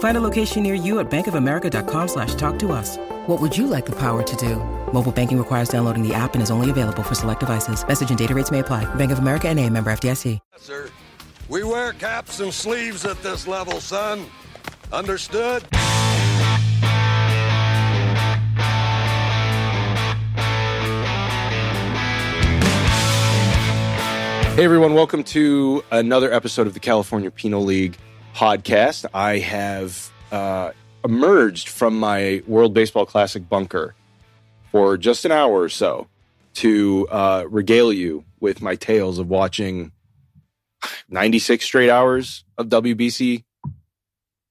Find a location near you at bankofamerica.com slash talk to us. What would you like the power to do? Mobile banking requires downloading the app and is only available for select devices. Message and data rates may apply. Bank of America and a member FDIC. Sir, we wear caps and sleeves at this level, son. Understood? Hey everyone, welcome to another episode of the California Penal League podcast. I have uh, emerged from my World Baseball Classic bunker for just an hour or so to uh, regale you with my tales of watching 96 straight hours of WBC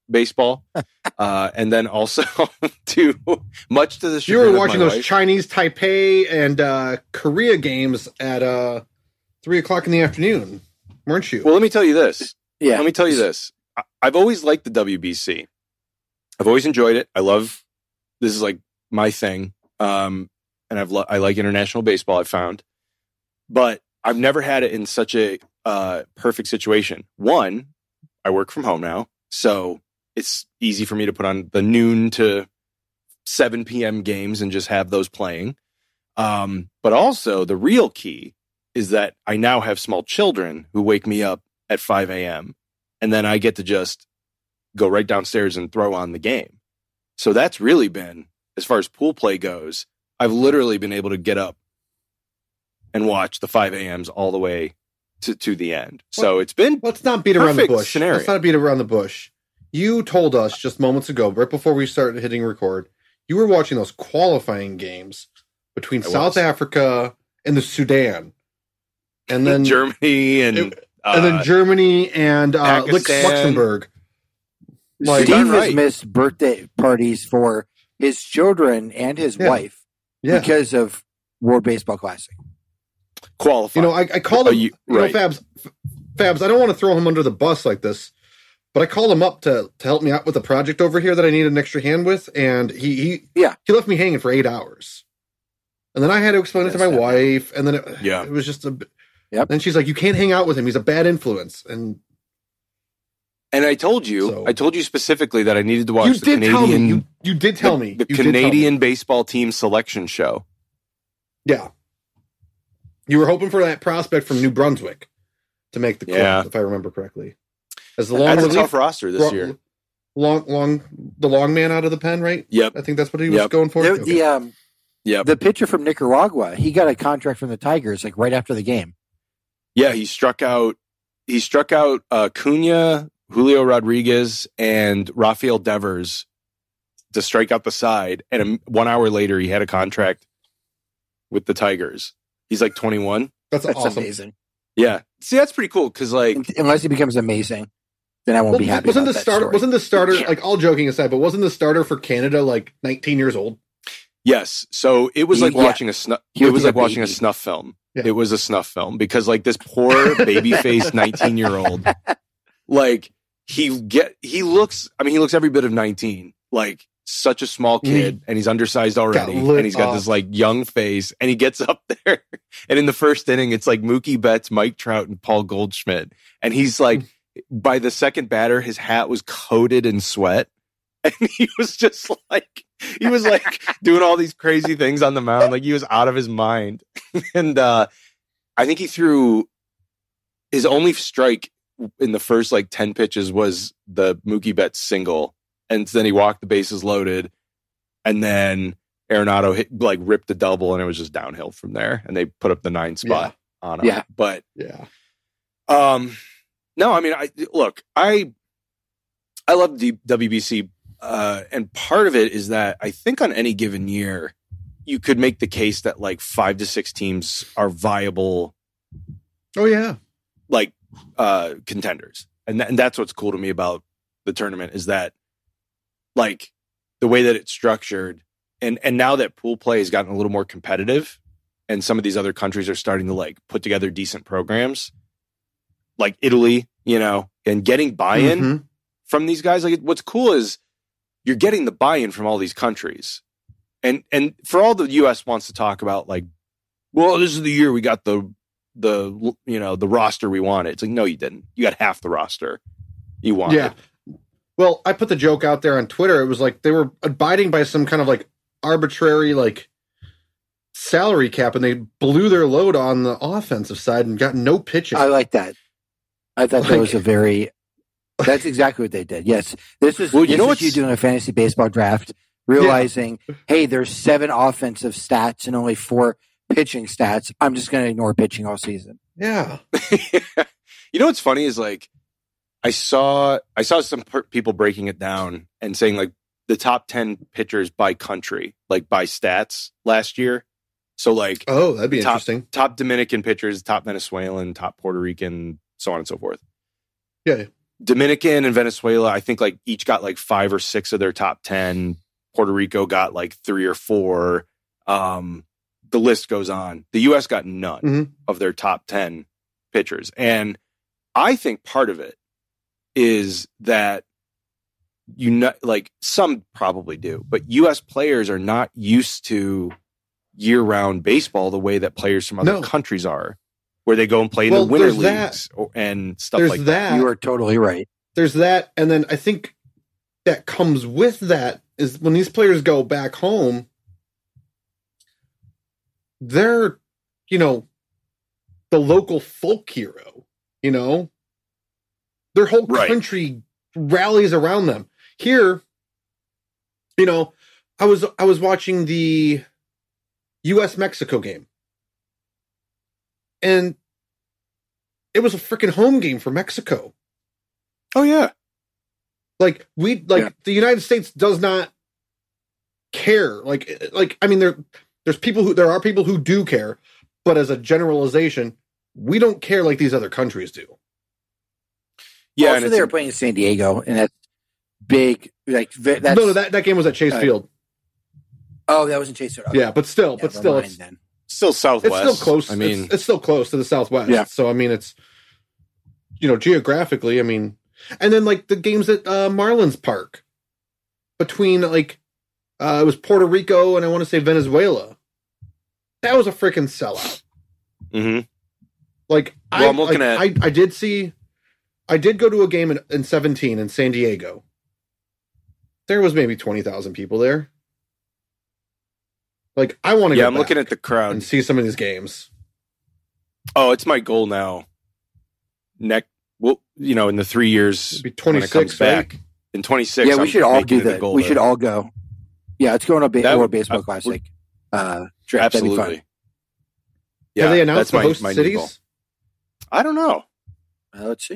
baseball, uh, and then also to much to the You were watching those wife- Chinese Taipei and uh, Korea games at uh, three o'clock in the afternoon, weren't you? Well, let me tell you this. Yeah. Let me tell you this. I've always liked the WBC. I've always enjoyed it. I love this is like my thing. Um, and I've lo- I like international baseball. I've found, but I've never had it in such a uh, perfect situation. One, I work from home now, so it's easy for me to put on the noon to seven p.m. games and just have those playing. Um, but also, the real key is that I now have small children who wake me up at 5 a.m. and then I get to just go right downstairs and throw on the game. So that's really been, as far as pool play goes, I've literally been able to get up and watch the 5 a.m.s all the way to, to the end. So it's been, Let's not beat around the bush. scenario. Let's not beat around the bush. You told us just moments ago, right before we started hitting record, you were watching those qualifying games between I South was. Africa and the Sudan, and then Germany and, and uh, then Germany and uh, Pakistan. Luxembourg. Like, Steve darn has missed birthday parties for his children and his Yeah. wife yeah, because of World Baseball Classic. qualify. you know, I, I called him. you- you, right. know, Fabs, Fabs. I don't want to throw him under the bus like this, but I called him up to to help me out with a project over here that I needed an extra hand with, and he he Yeah. he left me hanging for eight hours, and then I had to explain it to my That's not wife, and then it, Yeah. it was just a. bit- Yep. Then she's like, "You can't hang out with him. He's a bad influence." And and I told you, So- I told you specifically that I needed to watch you the did Canadian, tell me. You, you did tell the, me. the You did tell me. Canadian baseball team selection show. Yeah. You were hoping for that prospect from New Brunswick to make the club, Yeah. if I remember correctly. As the long That's a relief, tough roster this long- year. Long, long, the long man out of the pen, right? Yep. I think that's what he was Yep. going for. The, Okay. the um Yep. the pitcher from Nicaragua, he got a contract from the Tigers like right after the game. Yeah, he struck out. He struck out uh, Cunha, Julio Rodriguez, and Rafael Devers to strike out the side. And one hour later, he had a contract with the Tigers. He's like 21. that's, That's awesome. amazing. Yeah, see, that's pretty cool because like Unless he becomes amazing, then I won't Well, be happy. wasn't about the starter? Wasn't the starter like all joking aside? But wasn't the starter for Canada like 19 years old? Yes, so it was like Yeah. watching a snuff. It was like a watching a snuff film. Yeah. It was a snuff film because like this poor baby faced 19 year old, like he get he looks. I mean, he looks every bit of 19. Like such a small kid, and he's undersized already, and he's got up. this like young face, and he gets up there, and in the first inning, it's like Mookie Betts, Mike Trout, and Paul Goldschmidt, and he's like, by the second batter, his hat was coated in sweat, and he was just like, he was like doing all these crazy things on the mound, like he was out of his mind, and uh I think he threw his only strike in the first like 10 pitches was the Mookie Betts single. And then he walked the bases loaded. And then Arenado hit, like ripped a double and it was just downhill from there. And they put up the nine spot on him. Yeah. But Yeah. Um, no, I mean, I look, I, I love the WBC, uh, and part of it is that I think on any given year, you could make the case that like five to six teams are viable, Oh yeah. like, uh, contenders, and th- and that's what's cool to me about the tournament is that, like, the way that it's structured, and and now that pool play has gotten a little more competitive, and some of these other countries are starting to like put together decent programs, like Italy, you know, and getting buy-in Mhm. from these guys. Like, what's cool is you're getting the buy-in from all these countries, and and for all the U.S. wants to talk about, like, well, this is the year we got the the you know the roster we wanted. It's like, no, you didn't. You got half the roster you wanted. Yeah. Well, I put the joke out there on Twitter. It was like they were abiding by some kind of like arbitrary like salary cap, and they blew their load on the offensive side and got no pitching. I like that. I thought that was a very. That's exactly what they did. Yes, this is Well, you this know is what's- you doing a fantasy baseball draft, realizing, hey, there's seven offensive stats and only four pitching stats. I'm just going to ignore pitching all season. yeah. you know what's funny is like I saw I saw some per- people breaking it down and saying like the top 10 pitchers by country, like by stats last year. So like Oh, that'd be Top- interesting. top Dominican pitchers, top Venezuelan, top Puerto Rican, so on and so forth. Yeah. Dominican and Venezuela, I think like each got like five or six of their top 10. Puerto Rico got like three or four. Um, the list goes on. The US got none Mhm. of their top 10 pitchers. And I think part of it is that you know, like some probably do, but US players are not used to year round baseball the way that players from other No. countries are, where they go and play in Well, the winter there's that. leagues or, and stuff There's like that. that. You are totally right. There's that, and then I think that comes with that is when these players go back home, they're, you know, the local folk hero. You know, their whole Right. country rallies around them. Here, you know, I was I was watching the U.S. Mexico game, and it was a freaking home game for Mexico. Oh yeah. Like we like Yeah. the United States does not care. Like like I mean there there's people who there are people who do care, but as a generalization, we don't care like these other countries do. Yeah, and also, it's they were playing in San Diego, and that's big. Like ve- that's no, no, that, that game was at Chase Uh, Field. oh, that was in Chase. Okay. Yeah, but still, but still, mind it's, then. Still Southwest. it's still close. I mean, it's, it's still close to the Southwest. Yeah. So I mean, it's you know geographically. I mean, and then like the games at uh, Marlins Park between like uh, it was Puerto Rico and I want to say Venezuela. That was a freaking sellout. mhm. Like Well, I, I'm looking like, at- I, I did see, I did go to a game in, in 17 in San Diego. There was maybe 20,000 people there. Like I want to yeah, go I'm looking at the crowd. and see some of these games. Oh, it's my goal now. Next, well, you know, in the three years It'd be when it 26, comes right? back in 26. Yeah, we I'm should all do it that. We to- should all go. Yeah, it's going to be a ba- That World would- Baseball uh, Classic. Uh, draft. That'd be Absolutely. fun. Yeah, Have they announced that's the my, host my new goal. cities? I don't know. Uh, let's see.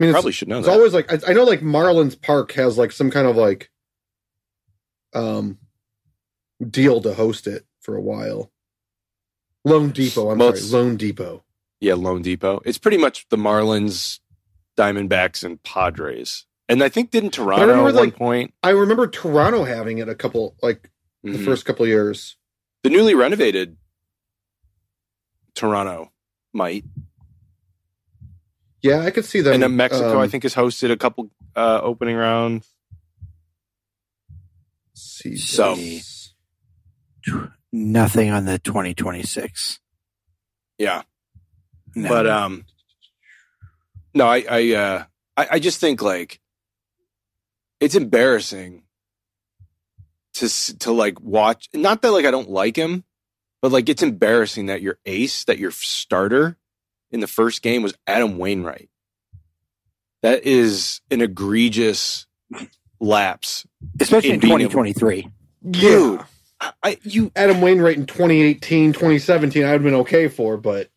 I mean, Probably should know it's that. always like I, I know like Marlins Park has like some kind of like um deal to host it for a while. loanDepot, I'm Well, sorry, loanDepot. yeah, loanDepot. It's pretty much the Marlins, Diamondbacks, and Padres. And I think didn't Toronto remember, at one like, point. I remember Toronto having it a couple like the Mhm. first couple years. the newly renovated Toronto might, Yeah, I could see that. and then Mexico um, I think has hosted a couple uh, opening rounds. see So-. Nothing on the 2026. Yeah, No. but um, no, I I uh, I, I just think like it's embarrassing to s- to like watch. Not that like I don't like him, but like it's embarrassing that your ace, that your starter in the first game was Adam Wainwright. That is an egregious lapse, especially in in being able- 2023. dude. yeah, I you Adam Wainwright in 2018, 2017, I'd have been okay for, but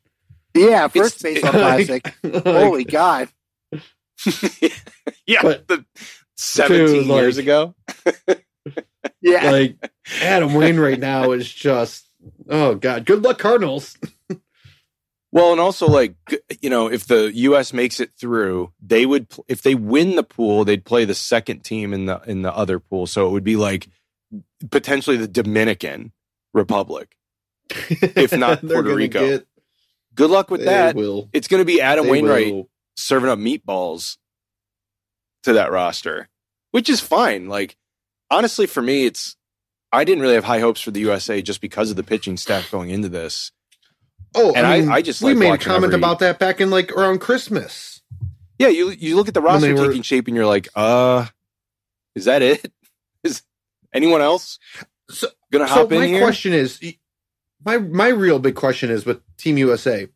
Yeah, first It's- baseball classic. Like- Holy God! yeah, But- the 17 Dude, like- years ago. Yeah, like Adam Wainwright now is just oh god. Good luck, Cardinals. Well, and also like you know, if the U.S. makes it through, they would pl- if they win the pool, they'd play the second team in the in the other pool. So it would be like potentially the Dominican Republic. If not Puerto Rico. get- Good luck with that. Will. It's going to be Adam They Wainwright will. serving up meatballs to that roster, which is fine. Like honestly, for me, it's I didn't really have high hopes for the USA just because of the pitching staff going into this. Oh, And I, I- mean, I just we like made a comment every- about that back in like around Christmas. Yeah, you you look at the roster were- taking shape, and you're like, uh, is that it? Anyone else So- gonna So hop in my here? question is, my my real big question is with Team USA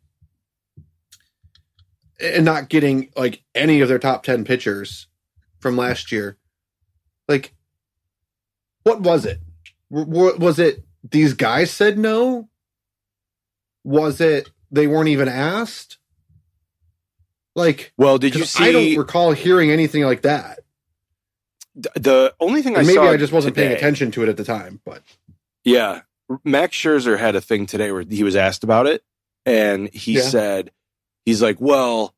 and not getting like any of their top ten pitchers from last year. Like, what was it? W- was it these guys said no? Was it they weren't even asked? Like, well, did you 'cause I don't recall hearing anything like that. Th- the only thing I maybe? I just wasn't paying attention to it at the time, but Yeah, Max Scherzer had a thing today where he was asked about it, and he Yeah. said, "He's like, well."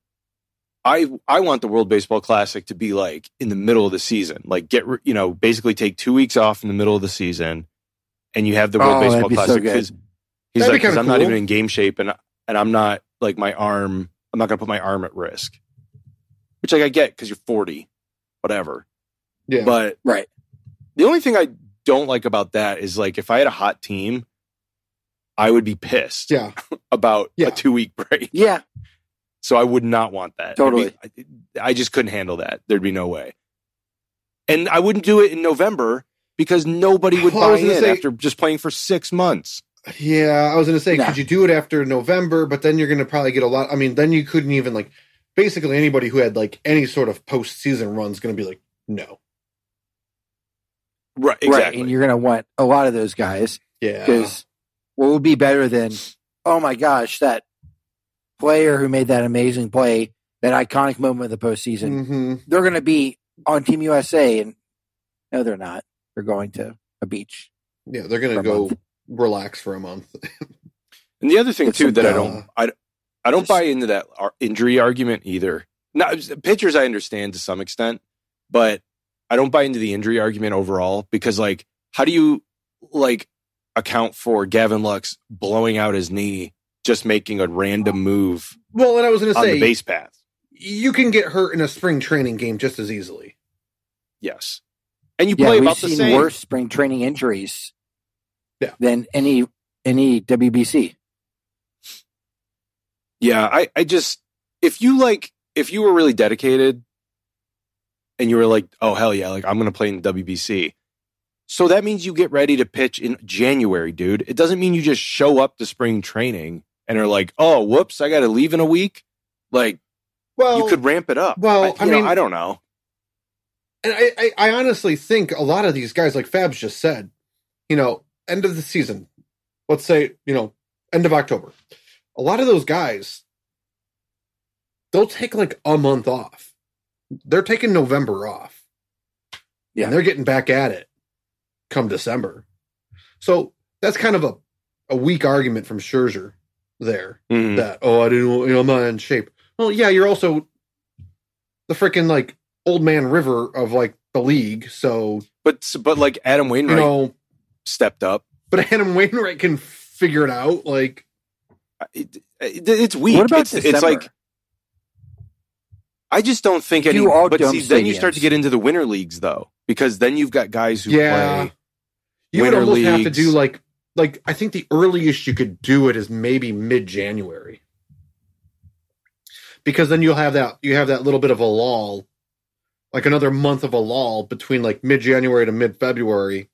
I I want the World Baseball Classic to be like in the middle of the season, like get you know basically take two weeks off in the middle of the season, and you have the World Oh, Baseball so Classic because he's That'd like, 'cause I'm not even in game shape, and and I'm not like my arm, I'm not gonna put my arm at risk, which like I get because you're 40, whatever. Yeah, But right. the only thing I don't like about that is like if I had a hot team, I would be pissed yeah. about Yeah. a two week break. Yeah, So I would not want that. Totally. be- I, I just couldn't handle that. There'd be no way. And I wouldn't do it in November because nobody would Well, buy in say- after just playing for six months. Yeah, I was going to say, Nah. could you do it after November? But then you're going to probably get a lot. I mean, then you couldn't even like. Basically, anybody who had like any sort of postseason run is going to be like, no. Right. right. Exactly. And you're gonna want a lot of those guys Yeah, because what would be better than? Oh my gosh, that player who made that amazing play, that iconic moment of the postseason. hmm They're gonna be on Team USA, and no, they're not. They're going to a beach. yeah, they're going to go month. relax for a month. And the other thing It's too a that I don't I, I don't Just- buy into that injury argument either. Now pitchers I understand to some extent, but I don't buy into the injury argument overall because like how do you like account for Gavin Lux blowing out his knee just making a random move well, and I was going to say, the base path? you can get hurt in a spring training game just as easily. Yes. And you Yeah, play we've about the seen same. worse spring training injuries. Yeah. Than any any WBC. Yeah, I, I just if you like if you were really dedicated and you were like, oh hell yeah, like I'm gonna play in the WBC. So that means you get ready to pitch in January, dude. It doesn't mean you just show up to spring training and are like, oh whoops, I gotta leave in a week. Like Well, you could ramp it up. well, I know, mean- I don't know. And I, I, I honestly think a lot of these guys, like Fabs just said, you know, end of the season, let's say, you know, end of October, a lot of those guys, they'll take like a month off. They're taking November off. Yeah. And they're getting back at it come December. So that's kind of a, a weak argument from Scherzer there Mhm. that, oh, I didn't, you know, I'm not in shape. Well, yeah, you're also the freaking like old man river of like the league. So, But but like Adam Wainwright you Wainwright know, stepped up. but Adam Wainwright can figure it out. Like, It, it- it's weak. What about it's, December? it's like I just don't think any. All But see, then you start to get into the winter leagues though, because then you've got guys who yeah, play. you would almost have to do like, like, I think the earliest you could do it is maybe mid January. Because then you'll have that, you have that little bit of a lull, like another month of a lull between like mid January to mid February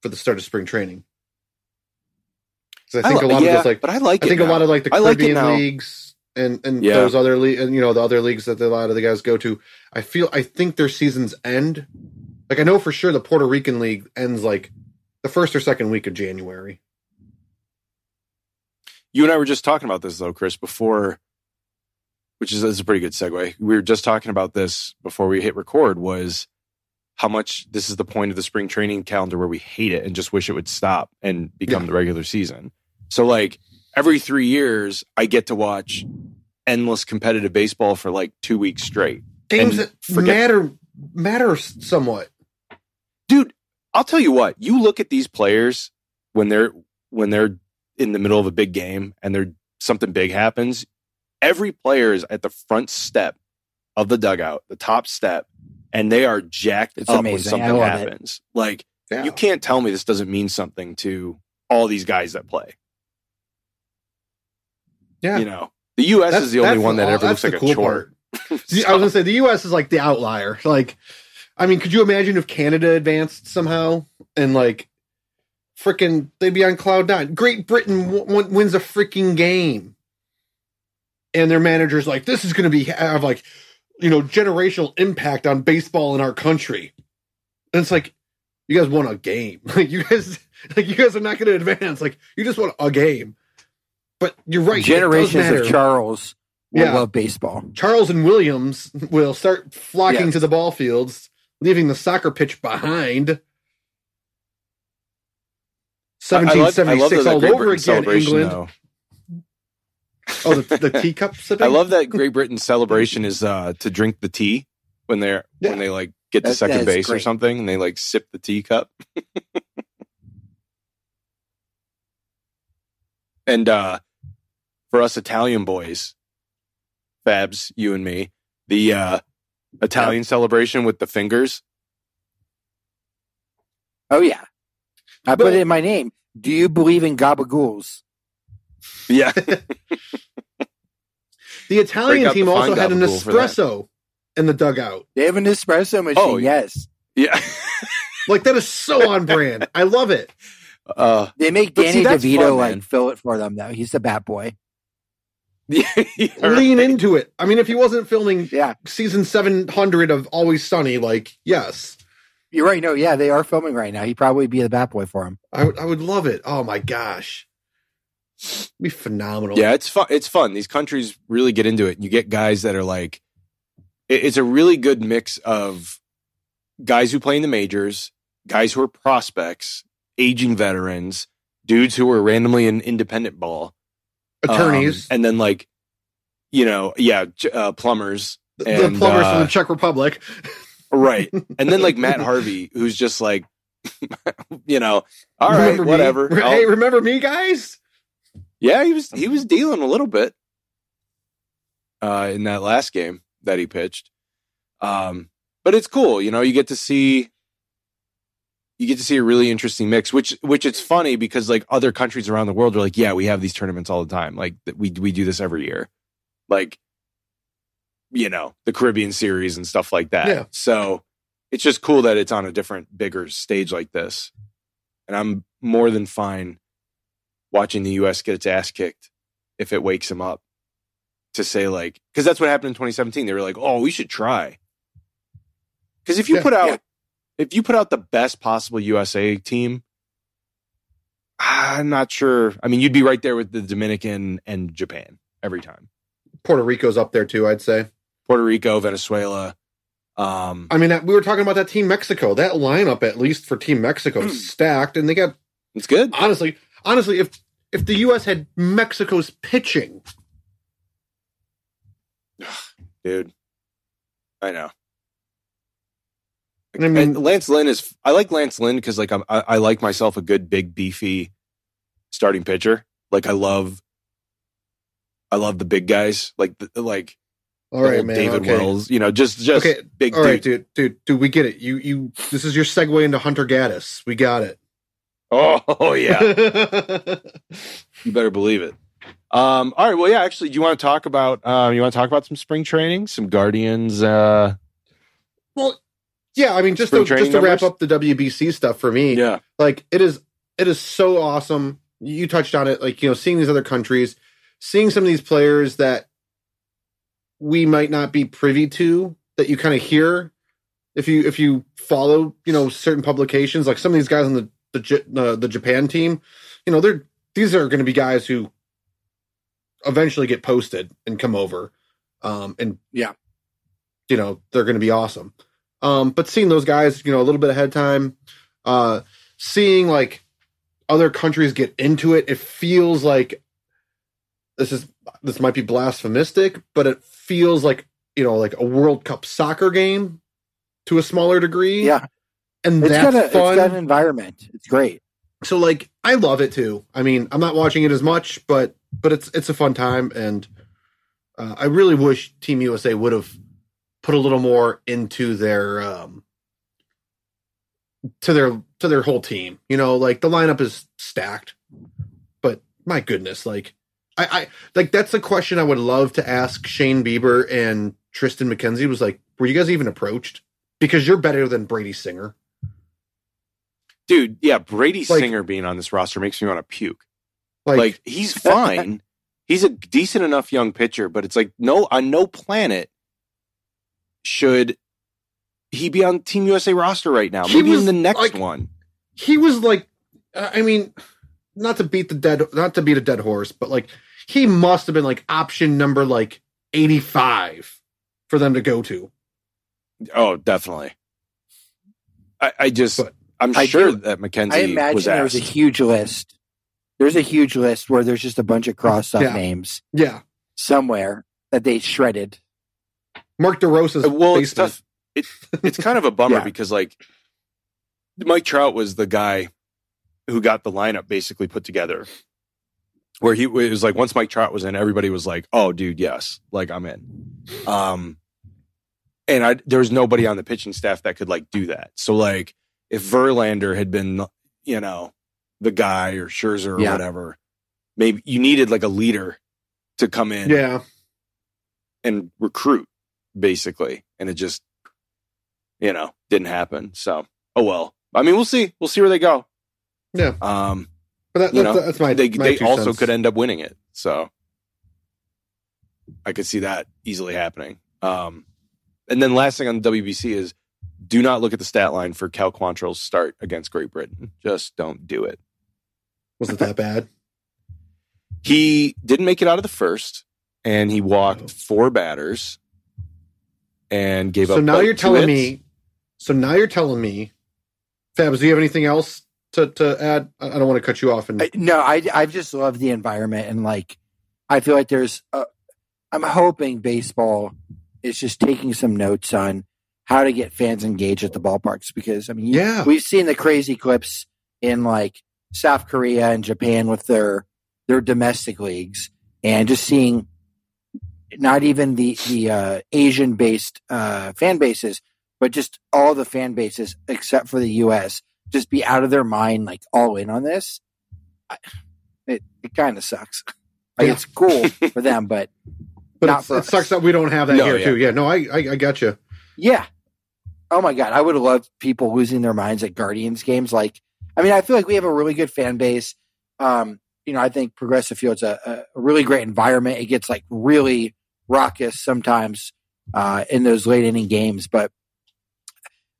for the start of spring training. I think a lot yeah, of those like but I like I think a lot of like the like Caribbean now. leagues and and Yeah. those other and you know the other leagues that a lot of the guys go to. I feel I think their seasons end. Like I know for sure the Puerto Rican league ends like the first or second week of January. you and I were just talking about this though, Chris, before, which is, is a pretty good segue. We were just talking about this before we hit record. Was how much this is the point of the spring training calendar where we hate it and just wish it would stop and become Yeah. the regular season. So like every three years, I get to watch endless competitive baseball for like two weeks straight. Games that forget- matter matter somewhat. dude i'll tell you what you look at these players when they're when they're in the middle of a big game and they're something big happens every player is at the front step of the dugout the top step and they are jacked It's up when amazing. I something love it. happens like Yeah. you can't tell me this doesn't mean something to all these guys that play yeah. you know the us is the only one that all- ever looks like a cool part. See, I was gonna say the U.S. is like the outlier. Like, I mean, could you imagine if Canada advanced somehow and like, freaking, they'd be on cloud nine. Great Britain w- w- wins a freaking game, and their manager's like, "This is gonna be have like, you know, generational impact on baseball in our country." And it's like, you guys won a game. Like, you guys, like, you guys are not gonna advance. Like, you just won a game. But you're right. Generations of Charles will Yeah. love baseball. Charles and Williams will start flocking Yes. to the ball fields, leaving the soccer pitch behind. I- I love- I love all over again, England. though. Oh, the, the teacup sipping. I love that Great Britain celebration is uh, to drink the tea when they're Yeah. when they like get to That- second that is base or something and they like sip the teacup. and uh, for us Italian boys, Fabs, you and me, the uh, Italian celebration with the fingers. Oh yeah, I But- put it in my name. Do you believe in gabagools? Yeah, The Italian team the also had an gabagool for that. espresso in the dugout. They have an espresso machine. Oh, yes, yeah. Like that is so on brand. I love it. uh, they make Danny see, that's DeVito fun, like fill it for them though. He's the bat boy. yeah, Lean into it. I mean, if he wasn't filming Yeah, season seven hundred of Always Sunny, like yes, you're right. No, yeah, they are filming right now. He'd probably be the bat boy for him. I would. I would love it. Oh my gosh, It'd be phenomenal. Yeah, it's fun. It's fun. These countries really get into it. You get guys that are like, it- it's a really good mix of guys who play in the majors, guys who are prospects, aging veterans, dudes who are randomly in independent ball, um, attorneys. and then like, you know, yeah, uh, plumbers, the, the plumbers uh, from the Czech Republic. right? and then like Matt Harvey, who's just like, you know, all right, Remember me? whatever. Hey, remember me, guys? Yeah, he was he was dealing a little bit uh, in that last game that he pitched. Um, but it's cool, you know. You get to see you get to see a really interesting mix, which which it's funny because like other countries around the world are like, yeah, we have these tournaments all the time. Like we we do this every year, like you know the Caribbean series and stuff like that. Yeah. So it's just cool that it's on a different, bigger stage like this, and I'm more than fine watching the U.S. get its ass kicked if it wakes them up to say like because that's what happened in 2017. They were like, oh, we should try. Because if you Yeah, put out yeah. If you put out the best possible USA team, I'm not sure. I mean, you'd be right there with the Dominican and Japan every time. Puerto Rico's up there too, I'd say. Puerto Rico, Venezuela. Um, I mean, we were talking about that Team Mexico. That lineup, at least for Team Mexico, Hmm. is stacked, and they got it's good. honestly, honestly, if if the U.S. had Mexico's pitching, dude. I know. I mean- And Lance Lynn is. I like Lance Lynn because like I'm, I, I like myself a good big beefy starting pitcher. Like I love. I love the big guys like the, like all the right, whole man. David okay. Wells. You know, just just Okay, big All dude. right, dude, dude, dude, we get it. You, you. This is your segue into Hunter Gaddis. We got it. Oh yeah, you better believe it. Um, all right. Well, yeah. Actually, do you want to talk about? Um, you want to talk about some spring training, some Guardians? Uh, well, yeah. I mean, just to, just to wrap up the WBC stuff for me. yeah. like it is it is so awesome you touched on it like you know seeing these other countries seeing some of these players that we might not be privy to that you kind of hear if you if you follow you know certain publications like some of these guys on the the uh, the Japan team you know they're these are going to be guys who eventually get posted and come over. Um, and Yeah. you know, they're going to be awesome. Um, but seeing those guys, you know, a little bit ahead of time, uh, seeing like other countries get into it, it feels like this is this might be blasphemistic, but it feels like you know, like a World Cup soccer game to a smaller degree. Yeah. and It's that's got, a, it's fun. got an environment. It's great. so like, I love it too. I mean, I'm not watching it as much, but but it's it's a fun time, and uh, I really wish Team USA would have put a little more into their um to their to their whole team. You know, like the lineup is stacked, but my goodness, like I, I like that's a question I would love to ask Shane Bieber and Triston McKenzie. Was like, were you guys even approached? Because you're better than Brady Singer. Dude, yeah, Brady Like- Singer being on this roster makes me want to puke. Like, Like, he's fine. he's a decent enough young pitcher, but it's like no on no planet should he be on Team USA roster right now. He Maybe was, in the next like- one. he was like, I mean, not to beat the dead, not to beat a dead horse, but like he must have been like option number like 85 for them to go to. Oh, definitely. I, I just But- I'm I sure do- that McKenzie I imagine was there was a huge list. There's a huge list where there's just a bunch of crossed up Yeah. names Yeah. somewhere that they shredded. Mark DeRosa's Uh, well, it's basement. tough. It, it's kind of a bummer Yeah. because like Mike Trout was the guy who got the lineup basically put together. Where he it was like once Mike Trout was in, everybody was like, "Oh, dude, yes, like I'm in." Um, and I there was nobody on the pitching staff that could like do that. So like if Verlander had been, you know, the guy or Scherzer or Yeah. whatever, maybe you needed like a leader to come in Yeah. and recruit basically and it just you know didn't happen. So oh well. I mean we'll see. We'll see where they go. Yeah. um But that, that's, know that's my, they, my they also cents. could end up winning it. So i could see that easily happening. Um and then last thing on the wbc is do not look at the stat line for cal quantrill's start against great britain. Just don't do it. Was it that bad? he didn't make it out of the first and he walked Oh. four batters and gave up So now you're telling hits. me, so now you're telling me, Fabs, do you have anything else to, to add? I I don't want to cut you off. And I, no, I I just love the environment and like I feel like there's i I'm hoping baseball is just taking some notes on how to get fans engaged at the ballparks because I mean you- Yeah. we've seen the crazy clips in like South Korea and Japan with their their domestic leagues and just seeing not even the the uh, Asian based uh, fan bases but just all the fan bases except for the US just be out of their mind like all in on this I- it it kind of sucks like Yeah. it's cool for them but but not for it us. sucks that we don't have that No, here yeah. too. Yeah. No, I, I, I got you. Yeah. Oh my god, I would have loved people losing their minds at Guardians games. Like, I mean, I feel like we have a really good fan base. Um, you know, I think Progressive Field's a, a really great environment. It gets like really raucous sometimes uh, in those late inning games, but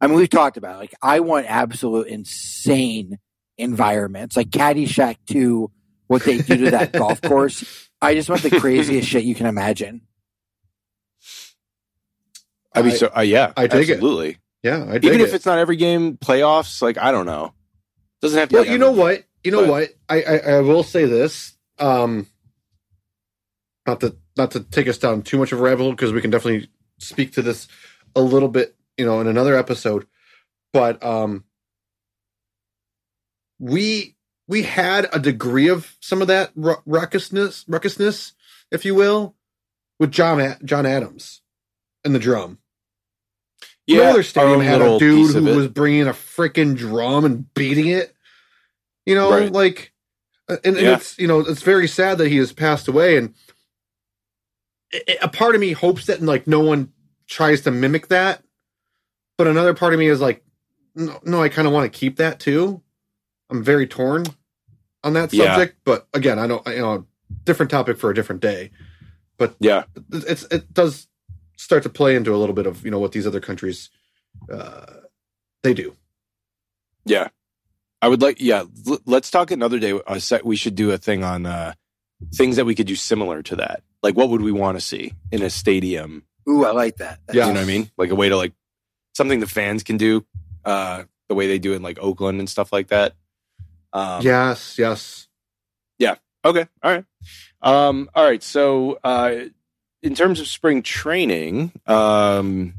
I mean, we've talked about it. like I want absolute insane environments, like Caddyshack to what they do to that golf course. I just want the craziest shit you can imagine. I mean, so uh, yeah, I dig it. absolutely. Yeah. I dig Even if it's not every game playoffs, like I don't know, doesn't have to. Well, be you know what? You know But- what? I, I I will say this. Um, not to not to take us down too much of a rabbit hole because we can definitely speak to this a little bit, you know, in another episode. But um, we we had a degree of some of that ru- ruckusness, ruckusness, if you will, with John A- John Adams and the drum. Yeah, no other our stadium had a dude who was bringing a freaking drum and beating it. You know, Right. like, uh, and, and Yeah. it's you know it's very sad that he has passed away, and a part of me hopes that like no one tries to mimic that, but another part of me is like, no, no I kind of want to keep that too. I'm very torn on that Yeah. subject, but again, I don't, you know, different topic for a different day. But yeah, It's it does start to play into a little bit of you know what these other countries uh they do. yeah. I would like. Yeah, l- let's talk another day. I said we should do a thing on uh things that we could do similar to that. Like, what would we want to see in a stadium? Ooh, I like that. Yeah. You know what I mean? Like a way to like something the fans can do, uh, the way they do it in like Oakland and stuff like that. Um, yes, yes. Yeah. Okay. All right. Um, all right. So, uh, in terms of spring training, um,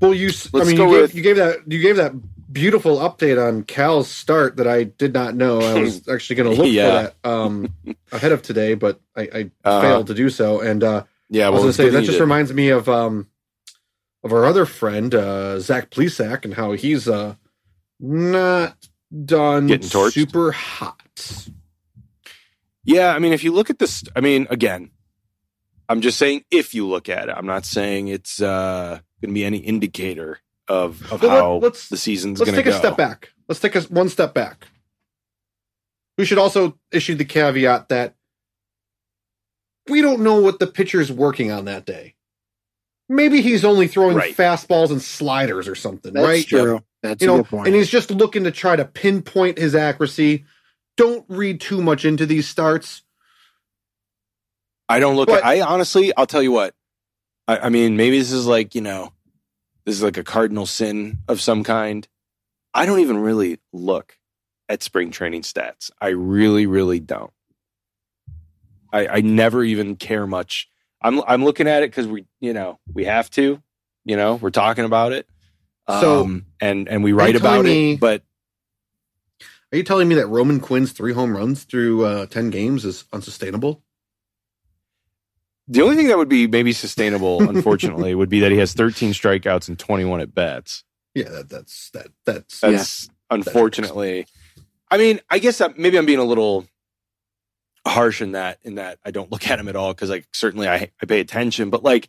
Well, you, I mean, go you gave, with- you gave that you gave that beautiful update on Cal's start that I did not know. I was actually going to look Yeah. for that um, ahead of today, but I, I Uh-huh. failed to do so. And uh, yeah, I was going to say that just did. reminds me of um, of our other friend uh, Zach Plesac and how he's uh, not done Getting torched? super hot. Yeah, I mean, if you look at this, I mean, again, I'm just saying if you look at it, I'm not saying it's uh, going to be any indicator of of Well, let- how let's- the season's Let's take go. a step back. Let's take a one step back. We should also issue the caveat that we don't know what the pitcher's working on that day. Maybe he's only throwing Right. fastballs and sliders or something, That's right? true. That's You a know, good point. and he's just looking to try to pinpoint his accuracy. Don't read too much into these starts. I don't look. But- I honestly, I'll tell you what. I, I mean, maybe this is like you know, this is like a cardinal sin of some kind. I don't even really look at spring training stats. I really, really don't. I, I never even care much. I'm I'm looking at it because we you know we have to. You know, we're talking about it. So, um, and and we write about me- it, but Are you telling me that Roman Quinn's three home runs through uh, 10 games is unsustainable? The only thing that would be maybe sustainable, unfortunately, would be that he has 13 strikeouts and 21 at bats. Yeah, that, that's that that's That's unfortunately. I mean, I guess that maybe I'm being a little harsh in that in that I don't look at him at all because like certainly I I pay attention, but like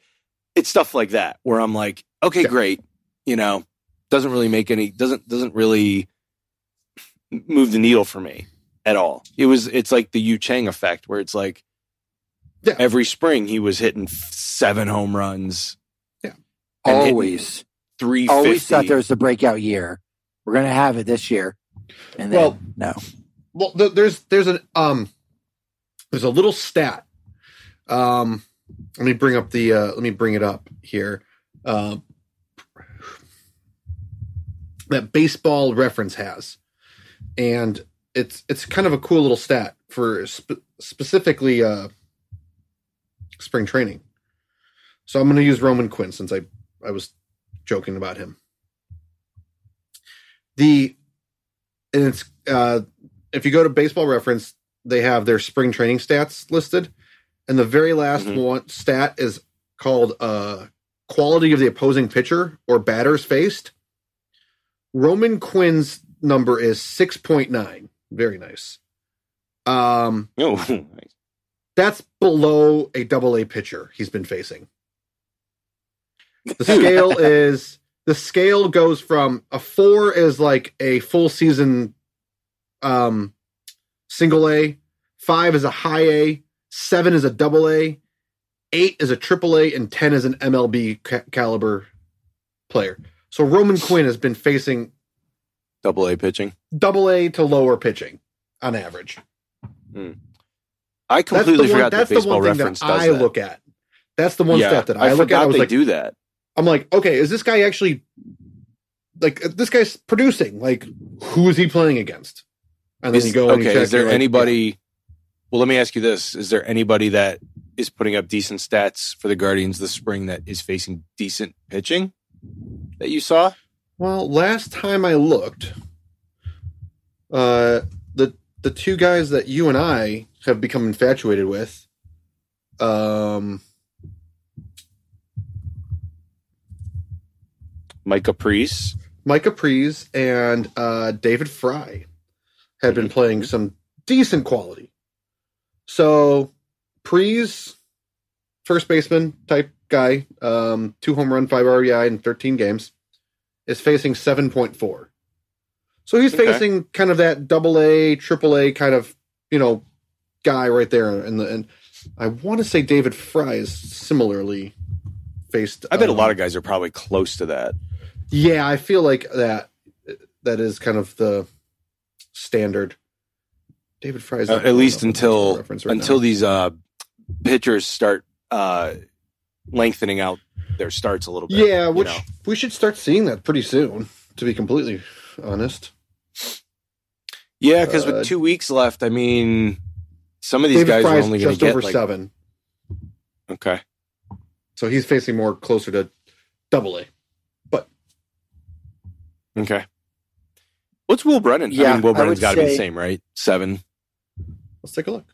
it's stuff like that where I'm like, okay, Yeah. great, you know, doesn't really make any doesn't doesn't really move the needle for me at all. It was it's like the Yu Chang effect where it's like Yeah. every spring he was hitting seven home runs, Yeah. always, three always thought there was the breakout year. We're gonna have it this year, and then Well, no. well th- there's there's an um there's a little stat um let me bring up the uh let me bring it up here um that baseball reference has and it's it's kind of a cool little stat for sp- specifically uh spring training. So i'm going to use roman quinn since i i was joking about him. The and it's uh if you go to baseball reference they have their spring training stats listed. And the very last Mhm. one stat is called uh quality of the opposing pitcher or batters faced. Roman quinn's number is 6.9 very nice. Um Oh, nice. That's below a double a pitcher he's been facing the scale is the scale goes from a four is like a full season um single A, five is a high A, seven is a double A, eight is a triple A, and ten is an MLB ca- caliber player. So Roman Quinn has been facing double A pitching. double A to lower pitching on average. I That's completely one, forgot that's that the baseball one thing reference that I that. look at. That's the one Yeah, stat that I, look at. I was they like, do that. I'm like, okay, is this guy actually like this guy's producing? Like, who is he playing against? And then Is- you go and you okay, is there you're like, anybody? Well, let me ask you this: Is there anybody that is putting up decent stats for the Guardians this spring that is facing decent pitching that you saw? Well, last time I looked, uh, the the two guys that you and I have become infatuated with, um, Micah Pries. Micah Pries and uh, David Fry, had been playing some decent quality. So, Pries, first baseman type guy, um, two home run, five RBI in 13 games, is facing 7.4. So he's Okay. facing kind of that double A, triple A kind of, you know, guy right there. And the, and I want to say David Fry is similarly faced. I bet a um, lot of guys are probably close to that. yeah, I feel like that that is kind of the standard. David Fry's Uh, not at least pulling up a until right until now. these uh, pitchers start uh, lengthening out their starts a little bit. Yeah, you which know. we should start seeing that pretty soon. To be completely honest, yeah, because uh, with two weeks left, I mean, some of these David guys are only going to just get over like seven, okay. so he's facing more closer to double A. But okay. What's Will Brennan? I Yeah, mean, Will I Brennan's would got to be the same, right? Seven. Let's take a look.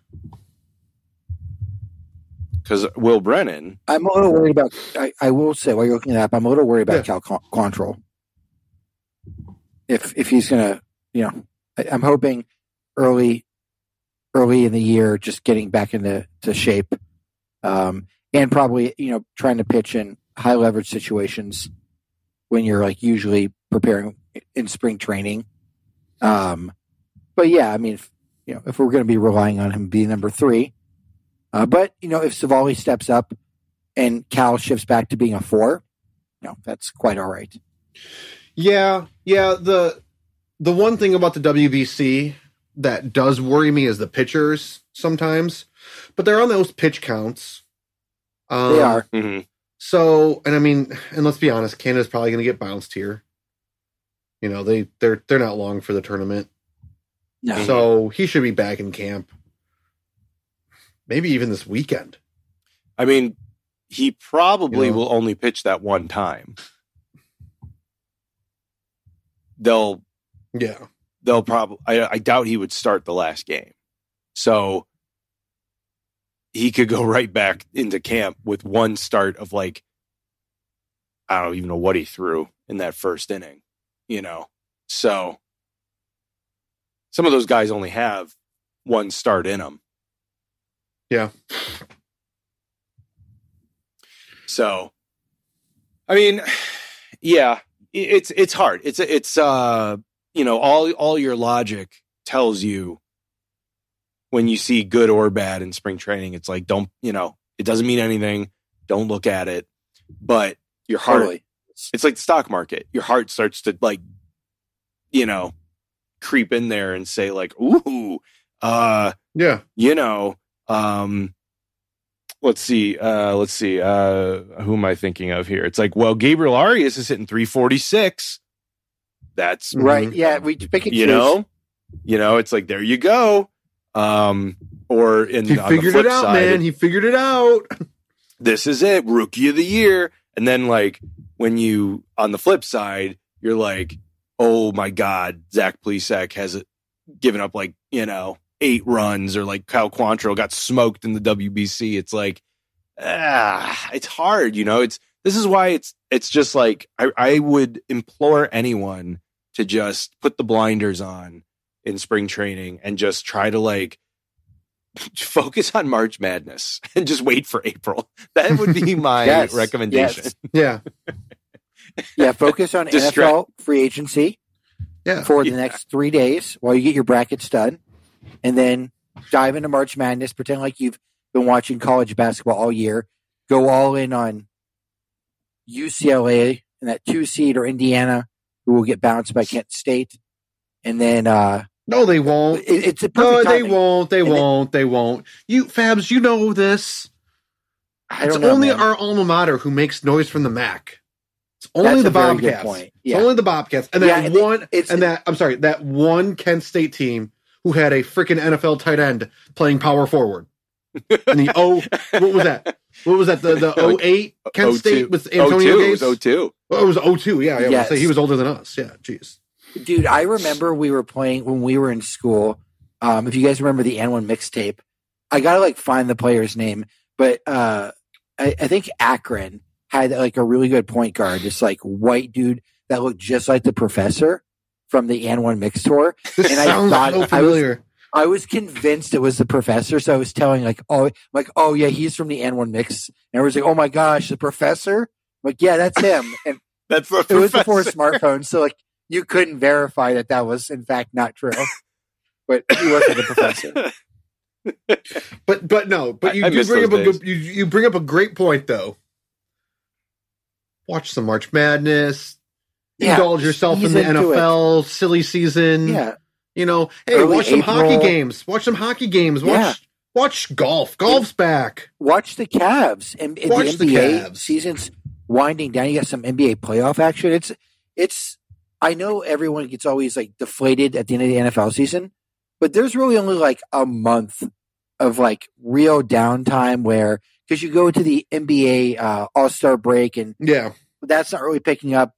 Because Will Brennan, I'm a little worried about. I, I will say while you're looking it up, I'm a little worried about Yeah. Cal Con- Quantrill. If if he's gonna, you know, I, I'm hoping early, early in the year, just getting back into to shape, um, and probably you know trying to pitch in high leverage situations when you're like usually preparing in spring training. Um, but yeah, I mean, if, you know, if we're going to be relying on him being number three, uh, but you know, if Civale steps up and Cal shifts back to being a four, you know, that's quite all right. Yeah, yeah. The the one thing about the WBC that does worry me is the pitchers sometimes, but they're on those pitch counts. Um, They are. mhm. So, and I mean, and let's be honest, Canada's probably going to get bounced here. You know, they they're they're not long for the tournament, No, so he should be back in camp. Maybe even this weekend. I mean, he probably You know. will only pitch that one time. They'll Yeah, they'll probably I, I doubt he would start the last game. So he could go right back into camp with one start of like I don't even know what he threw in that first inning, you know. So some of those guys only have one start in them. Yeah. So I mean, yeah, it's it's hard. It's it's uh you know all all your logic tells you when you see good or bad in spring training it's like don't you know it doesn't mean anything. Don't look at it. But your heart totally. it's like the stock market. Your heart starts to like you know creep in there and say like ooh uh yeah. you know um let's see uh let's see uh who am i thinking of here? It's like well gabriel arias is hitting 346 that's Right? Mhm. Yeah, we pick and you choose. know you know it's like there you go um or in He on the figured flip it out, side, man. He figured it out. this is it rookie of the year and then like when you on the flip side you're like oh my god zach Plesac has given up like you know eight runs or like Kyle Quantrill got smoked in the WBC it's like ah it's hard you know it's this is why it's it's just like I, I would implore anyone to just put the blinders on in spring training and just try to like focus on March Madness and just wait for April. That would be my Yes, recommendation. yes. Yeah, Yeah, focus on Distra- NFL free agency yeah. for the Yeah. next three days while you get your brackets done, and then dive into March Madness. Pretend like you've been watching college basketball all year. Go all in on UCLA and that two seed or Indiana, who will get bounced by Kent State, and then uh, No, they won't. it, it's a No, they timing. won't. They And won't. They won't. You Fabs, you know this. It's know. only man. our alma mater who makes noise from the MAC. It's only That's the a very good Bobcats. point. It's only the Bobcats, and Yeah, that and one, it's- and that I'm sorry, that one Kent State team who had a freaking NFL tight end playing power forward. And the O, what was that? What was that? The the 08 Kent 02. State with Oh, Antonio two. It Gates. was 02. Oh, it was 02. Yeah, yeah. Yes. Say he was older than us. Yeah, jeez. Dude, I remember we were playing when we were in school. Um, if you guys remember the AND1 mixtape, I gotta like find the player's name, but uh, I, I think Akron had like a really good point guard, this like white dude that looked just like the professor from the AND1 mix tour. This And I sounds thought- so I was- familiar. I was convinced it was the professor, so I was telling like, oh, like, oh yeah, he's from the AND1 mix, and everyone's like, oh my gosh, the professor. I'm like, yeah, that's him, and That's the it was before smartphones, so like you couldn't verify that that was in fact not true. But he wasn't the professor. But but no, but I- you I do bring up those a good you, you bring up a great point though. Watch some March Madness. Yeah, indulge yourself in the into it. NFL silly season. Yeah, You know, hey, Early watch some hockey games. Watch some hockey games. Watch Yeah. watch golf. Golf's back. Watch the Cavs and, and Watch the the Cavs. season's winding down. You got some NBA playoff action. It's it's. I know everyone gets always like deflated at the end of the NFL season, but there's really only like a month of like real downtime where because you go to the NBA uh, All Star break and Yeah. That's not really picking up.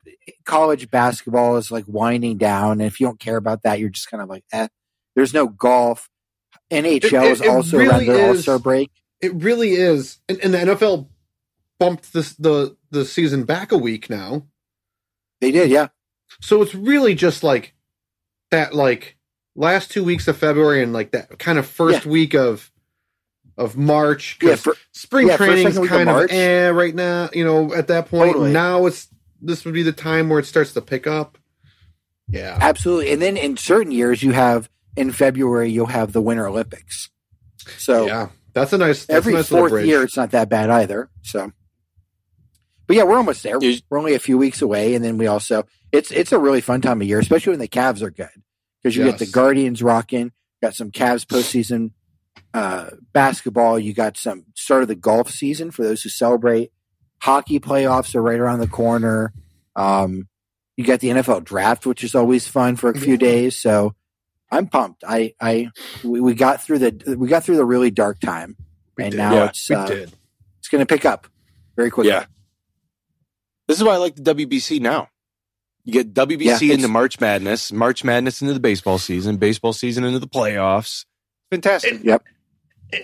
College basketball is like winding down, and if you don't care about that, you're just kind of like, eh. There's no golf. NHL It- it- is also really around their All. Star break. It really is. And, and the NFL bumped this the the season back a week now. They did, yeah. So it's really just like that like last two weeks of February and like that kind of first week of of March. 'cause Yeah, for, spring yeah, first, training's second week of kind of, March. eh right now, you know, at that point. Totally. Now it's this would be the time where it starts to pick up. Yeah. absolutely. And then in certain years, you have in February, you'll have the Winter Olympics. So yeah. That's a nice that's every a nice fourth bridge. year, it's not that bad either. So, but yeah, we're almost there. We're only a few weeks away, and then we also it's it's a really fun time of year, especially when the Cavs are good because you get the Guardians rocking, got some Cavs postseason uh, basketball, you got some start of the golf season for those who celebrate. Hockey playoffs are right around the corner. Um, you got the NFL draft, which is always fun for a few Yeah. days. So I'm pumped. I I we, we got through the we got through the really dark time, We and did. now Yeah, it's uh, it's going to pick up very quickly. Yeah. This is why I like the WBC now. You get WBC Yeah, into March Madness, March Madness into the baseball season, baseball season into the playoffs. Fantastic. Yep.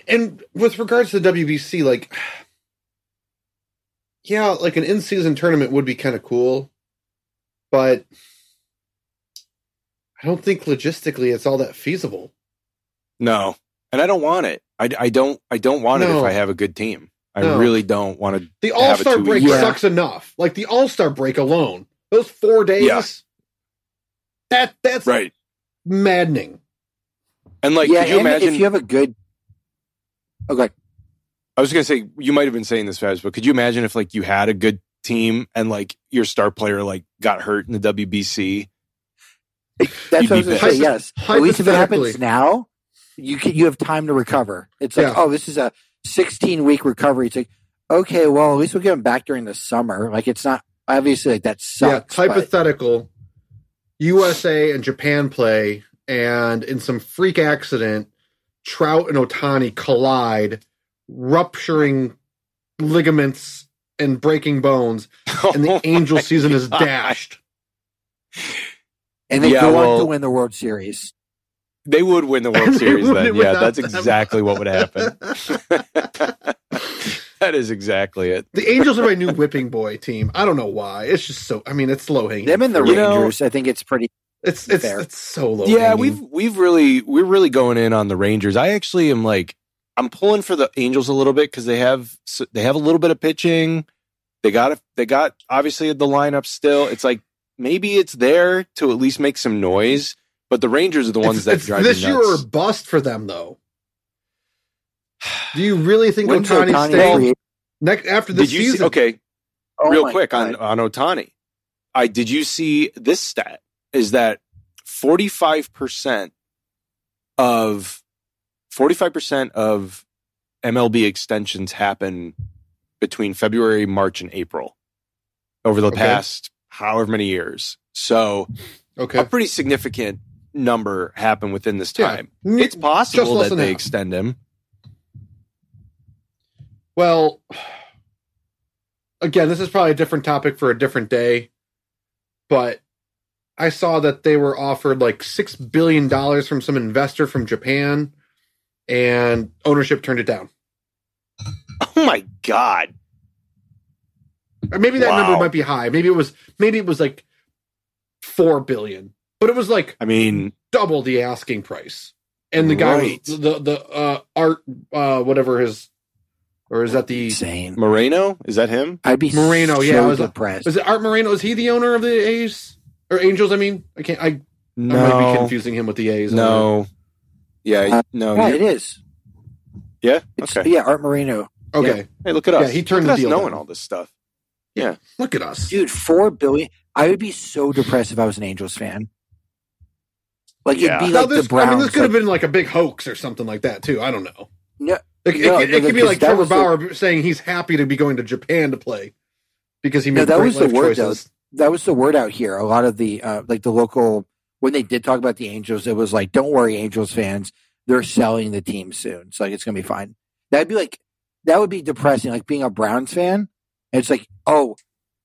And with regards to the WBC, like, yeah, like an in-season tournament would be kind of cool, but I don't think logistically it's all that feasible. No, and I don't want it. I, I don't. I don't want it if I have a good team. I No. really don't want to. The All Star break break. sucks enough. Like the All Star break alone, those four days, Yeah. that that's Right. maddening. And like, yeah, could you and imagine? if you have a good okay, I was going to say you might have been saying this fast, but could you imagine if like you had a good team and like your star player like got hurt in the WBC? that's You'd what I was going to say. Yes, at least if it happens now, you can, you have time to recover. It's like, Yeah. oh, this is a 16 week recovery. It's like, okay, well, at least we'll get him back during the summer. Like, it's not obviously like that sucks. yeah, but- hypothetical. USA and Japan play, and in some freak accident, Trout and Ohtani collide, rupturing ligaments and breaking bones, and the Oh Angel my season is dashed. and they Yeah, go on to win the World Series. They would win the World Series then. Yeah, that's them. exactly what would happen. that is exactly it. The Angels are my new whipping boy team. I don't know why. It's just so. I mean, it's low hanging. Them and the You know- Rangers, I think it's pretty. It's it's Fair. it's so low. Yeah, hanging. we've we've really we're really going in on the Rangers. I actually am like I'm pulling for the Angels a little bit because they have they have a little bit of pitching. They got they got obviously the lineup still. It's like maybe it's there to at least make some noise. But the Rangers are the ones It's- that it's drive this me year nuts. or bust for them though. Do you really think When's Ohtani's Ohtani next after this season? see? Okay, Oh real my quick on on Ohtani. I did you see this stat? Is that forty five percent of forty five percent of MLB extensions happen between February, March, and April over the Okay. past however many years. So Okay, a pretty significant number happened within this Yeah. time. It's possible that they half. extend him. Well, again, this is probably a different topic for a different day, but I saw that they were offered like six billion dollars from some investor from Japan, and ownership turned it down. Oh my god! Or maybe that Wow. number might be high. Maybe it was maybe it was like four billion, but it was like I mean, double the asking price. And the guy, Right. was, the the uh, art, uh, whatever his, or is that the Insane. Moreno is that him? I'd be Moreno, So yeah, I was- depressed. was it Art Moreno? Is he the owner of the A's or Angels? I mean, I can't. I, I might be confusing him with the A's. No. Yeah, Uh, no. yeah, it is. yeah. It's, Okay. Yeah, Art Moreno. Okay, Hey, look at us. Yeah, he turned look at the us deal knowing down. all this stuff. Yeah. Look at us. Dude, four billion. I would be so depressed if I was an Angels fan. Like Yeah. it'd be now like this, the Browns. I mean, this could like, have been like a big hoax or something like that too. I don't know. no, It, it- No, it, no, could be like Trevor was the- Bauer saying he's happy to be going to Japan to play because he No, made that great was the life word, choices. That was the word out here. A lot of the uh, like the local when they did talk about the Angels, it was like, "Don't worry, Angels fans, they're selling the team soon, so like it's gonna be fine." That'd be like that would be depressing. Like being a Browns fan, it's like, oh,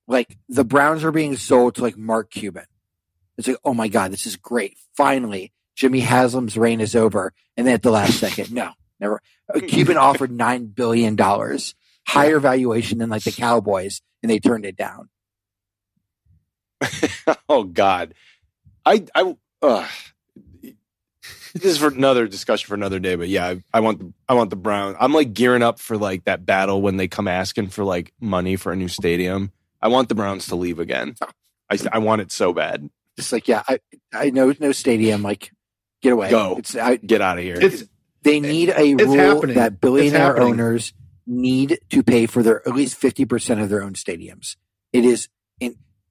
like the Browns are being sold to like Mark Cuban. It's like, oh my god, this is great. Finally, Jimmy Haslam's reign is over, and then at the last second, no, never. Uh, Cuban offered nine billion dollars, higher valuation than like the Cowboys, and they turned it down. oh God, I I uh, this is for another discussion for another day. But yeah, I, I want the I want the Brown. I'm like gearing up for like that battle when they come asking for like money for a new stadium. I want the Browns to leave again. I I want it so bad. Just like, yeah, I I know no stadium. Like, get away. Go. It's I, Get out of here. It's they need a It's rule happening. that billionaire owners need to pay for their at least fifty percent of their own stadiums. It is in,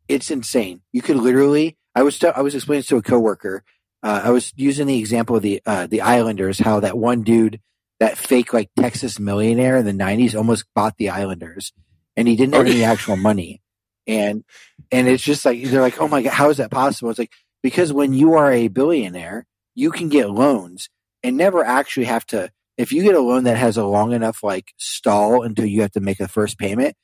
it's insane. You could literally. I was I was explaining this to a coworker. Uh, I was using the example of the uh, the Islanders, how that one dude, that fake like Texas millionaire in the '90s, almost bought the Islanders, and he didn't have any actual money, and and it's just like they're like, oh my god, how is that possible? It's like because when you are a billionaire, you can get loans and never actually have to. If you get a loan that has a long enough like stall until you have to make a first payment,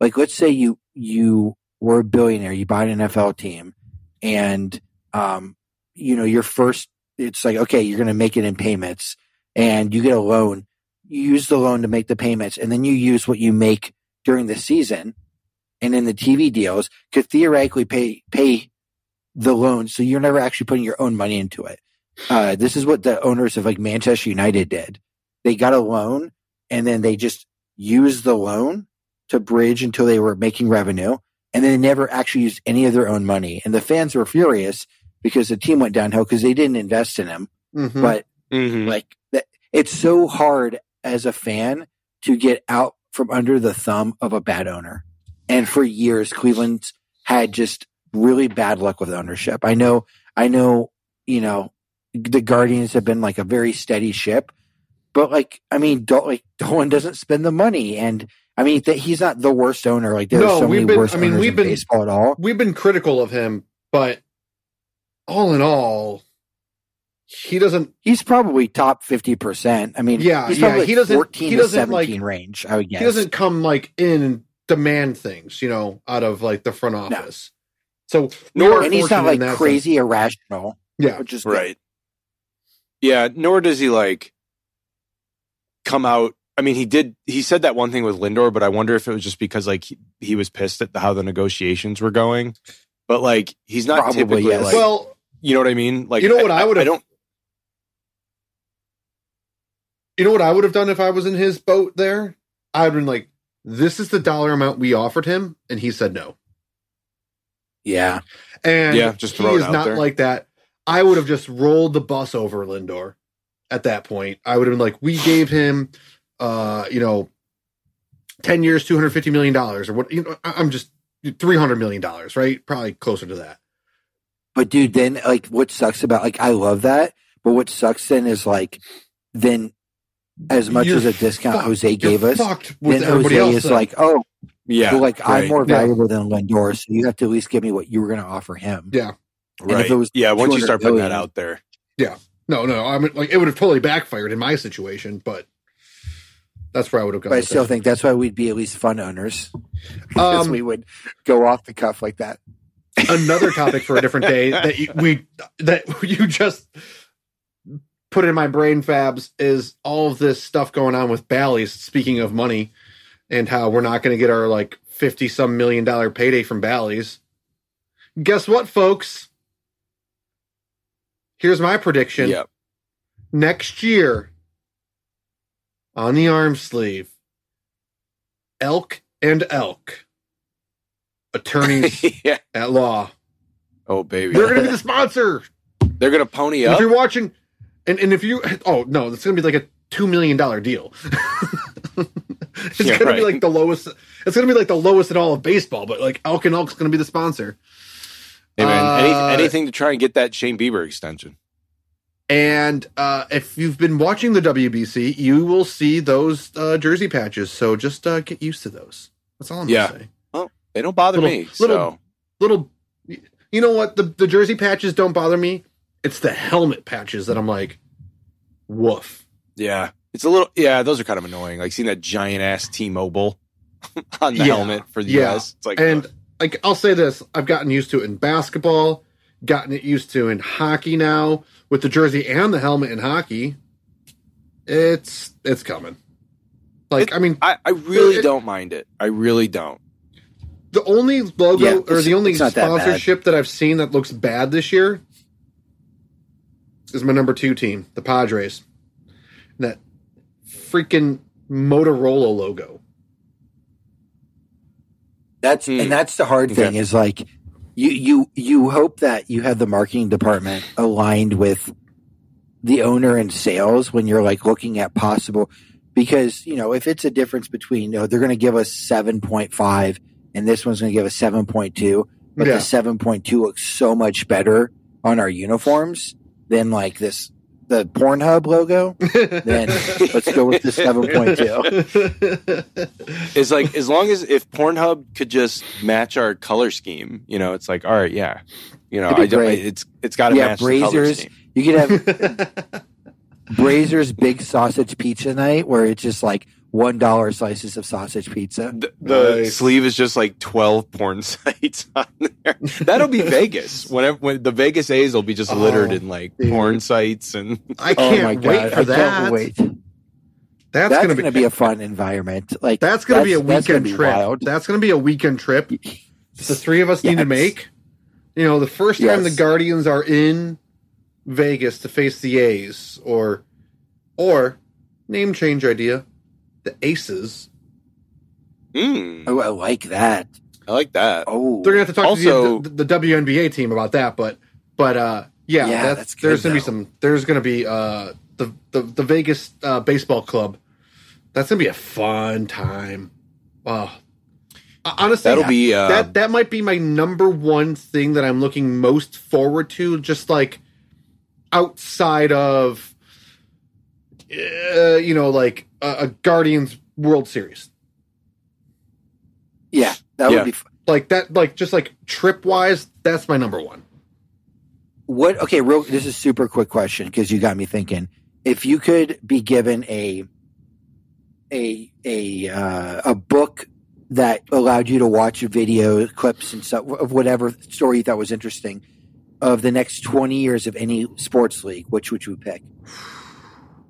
like let's say you you were a billionaire, you buy an NFL team, and um, you know your first, it's like okay, you're going to make it in payments, and you get a loan. You use the loan to make the payments, and then you use what you make during the season, and in the TV deals could theoretically pay pay the loan, so you're never actually putting your own money into it. Uh, this is what the owners of like Manchester United did. They got a loan and then they just used the loan to bridge until they were making revenue. And they never actually used any of their own money. And the fans were furious because the team went downhill because they didn't invest in him. Mhm. But Mhm. like that, it's so hard as a fan to get out from under the thumb of a bad owner. And for years, Cleveland's had just really bad luck with ownership. I know, I know, you know, the Guardians have been like a very steady ship, but like, I mean, Dol- like Dolan doesn't spend the money, and I mean, th- he's not the worst owner. Like, there's No, so we've many been- worse I mean, owners we've in been- baseball at all. we've been critical of him, but all in all, he doesn't. He's probably top fifty percent. I mean, Yeah, he's yeah, he like doesn't- fourteen he doesn't, like- range. I would guess He doesn't come like in and demand things, you know, out of like the front office. So Nor- and he's not like that sense. crazy irrational. Yeah, which is good. Right. Yeah, nor does he like come out. I mean, he did. He said that one thing with Lindor, but I wonder if it was just because like he, he was pissed at the, how the negotiations were going. But like, he's not Probably, typically yes. like. well, you know what I mean? Like, You know what I would've- I don't. you know what I would have done if I was in his boat there? I would have been like, "This is the dollar amount we offered him," and he said no. Yeah, And Yeah, just he throw it is out not there. like that. I would have just rolled the bus over Lindor at that point. I would have been like, we gave him, uh, you know, 10 years, $250 million or what, you know, I- I'm just $300 million, right? Probably closer to that. but dude, then like what sucks about like I love that, but what sucks then is like then as much You're as a discount fucked. Jose You're gave us, fucked then Jose else. is then. like, oh, Yeah, well, like I'm right, more Yeah. valuable than Lindor, so you have to at least give me what you were going to offer him. yeah. and if right. it was yeah, once you start putting that out there, yeah, No, no. I mean, like, it would have totally backfired in my situation, but that's where I would have gone. But I still it. think that's why we'd be at least fun owners because Um, we would go off the cuff like that. another topic for a different day that you, we that you just put in my brain fabs is all of this stuff going on with Bally's. Speaking of money, and how we're not going to get our like fifty some million dollar payday from Bally's. Guess what, folks? Here's my prediction. yep. Next year, on the arm sleeve, Elk and Elk, attorneys yeah. at law. Oh baby, They're going to be the sponsor. they're gonna pony And up. If you're watching, and, and if you, oh no, it's going to be like a two million dollar deal. it's Yeah, going to right. be like the lowest. It's going to be like the lowest in all of baseball. But like Elk and Elk's going to be the sponsor. Hey man, any, Uh, anything to try and get that Shane Bieber extension. And uh, if you've been watching the WBC, you will see those uh, jersey patches. So just uh, get used to those. That's all I'm Yeah. gonna say. They don't bother Little- me. little- so Little, you know what? The the jersey patches don't bother me. It's the helmet patches that I'm like, woof. yeah, it's a little. Yeah, those are kind of annoying. Like seeing that giant ass T-Mobile on the Yeah. helmet for the Yeah. US. It's like And like I'll say this, I've gotten used to it in basketball, gotten it used to in hockey now with the jersey and the helmet in hockey. It's it's coming. Like It- I mean, I, I really It- don't mind it. I really don't. the only logo Yeah, or the only it's not that sponsorship that I've seen that looks bad this year is my number two team, the Padres. That freaking Motorola logo. That's and mm. that's the hard thing Okay. is like you you you hope that you have the marketing department aligned with the owner and sales when you're like looking at possible because you know if it's a difference between you know they're going to give us 7.5 and this one's going to give us 7.2 but Yeah. the 7.2 looks so much better on our uniforms than like this the Pornhub logo then let's go with the 7.2 It's like as long as if Pornhub could just match our color scheme, you know, it's like all right, yeah, you know, I don't, great. it's it's got to yeah match the color Brazzers scheme. you could have Brazzers' big sausage pizza night where it's just like one dollar slices of sausage pizza. The, the Nice. sleeve is just like twelve porn sites on there. That'll be Vegas. Whenever when the Vegas A's will be just littered Oh, in like dude. porn sites and I Oh can't my wait for I that. can't wait. That's, That's, gonna, gonna, be, be, a fun environment. Like that's gonna be a that's gonna weekend be trip. wild. That's gonna be a weekend trip. The three of us need to make. You know, the first time Yes. the Guardians are in Vegas to face the A's, or or name change idea, the Aces. Mm, Oh, I like that. I like that. Oh, They're gonna have to talk Also- to the, the, the WNBA team about that, but but uh, yeah, Yeah, that's, that's good, there's gonna be some. There's gonna be uh the the, the Vegas uh, baseball club. That's gonna be a fun time. Oh, honestly, That'll be uh, that that might be my number one thing that I'm looking most forward to. Just like outside of, uh, you know, like a, a Guardians World Series, yeah, that Yeah. would be. F- like that, like just like trip wise, that's my number one. what? Okay, real. This is a super quick question because you got me thinking. If you could be given a a a uh, a book that allowed you to watch video clips and stuff of whatever story you thought was interesting of the next 20 years of any sports league, which would you pick?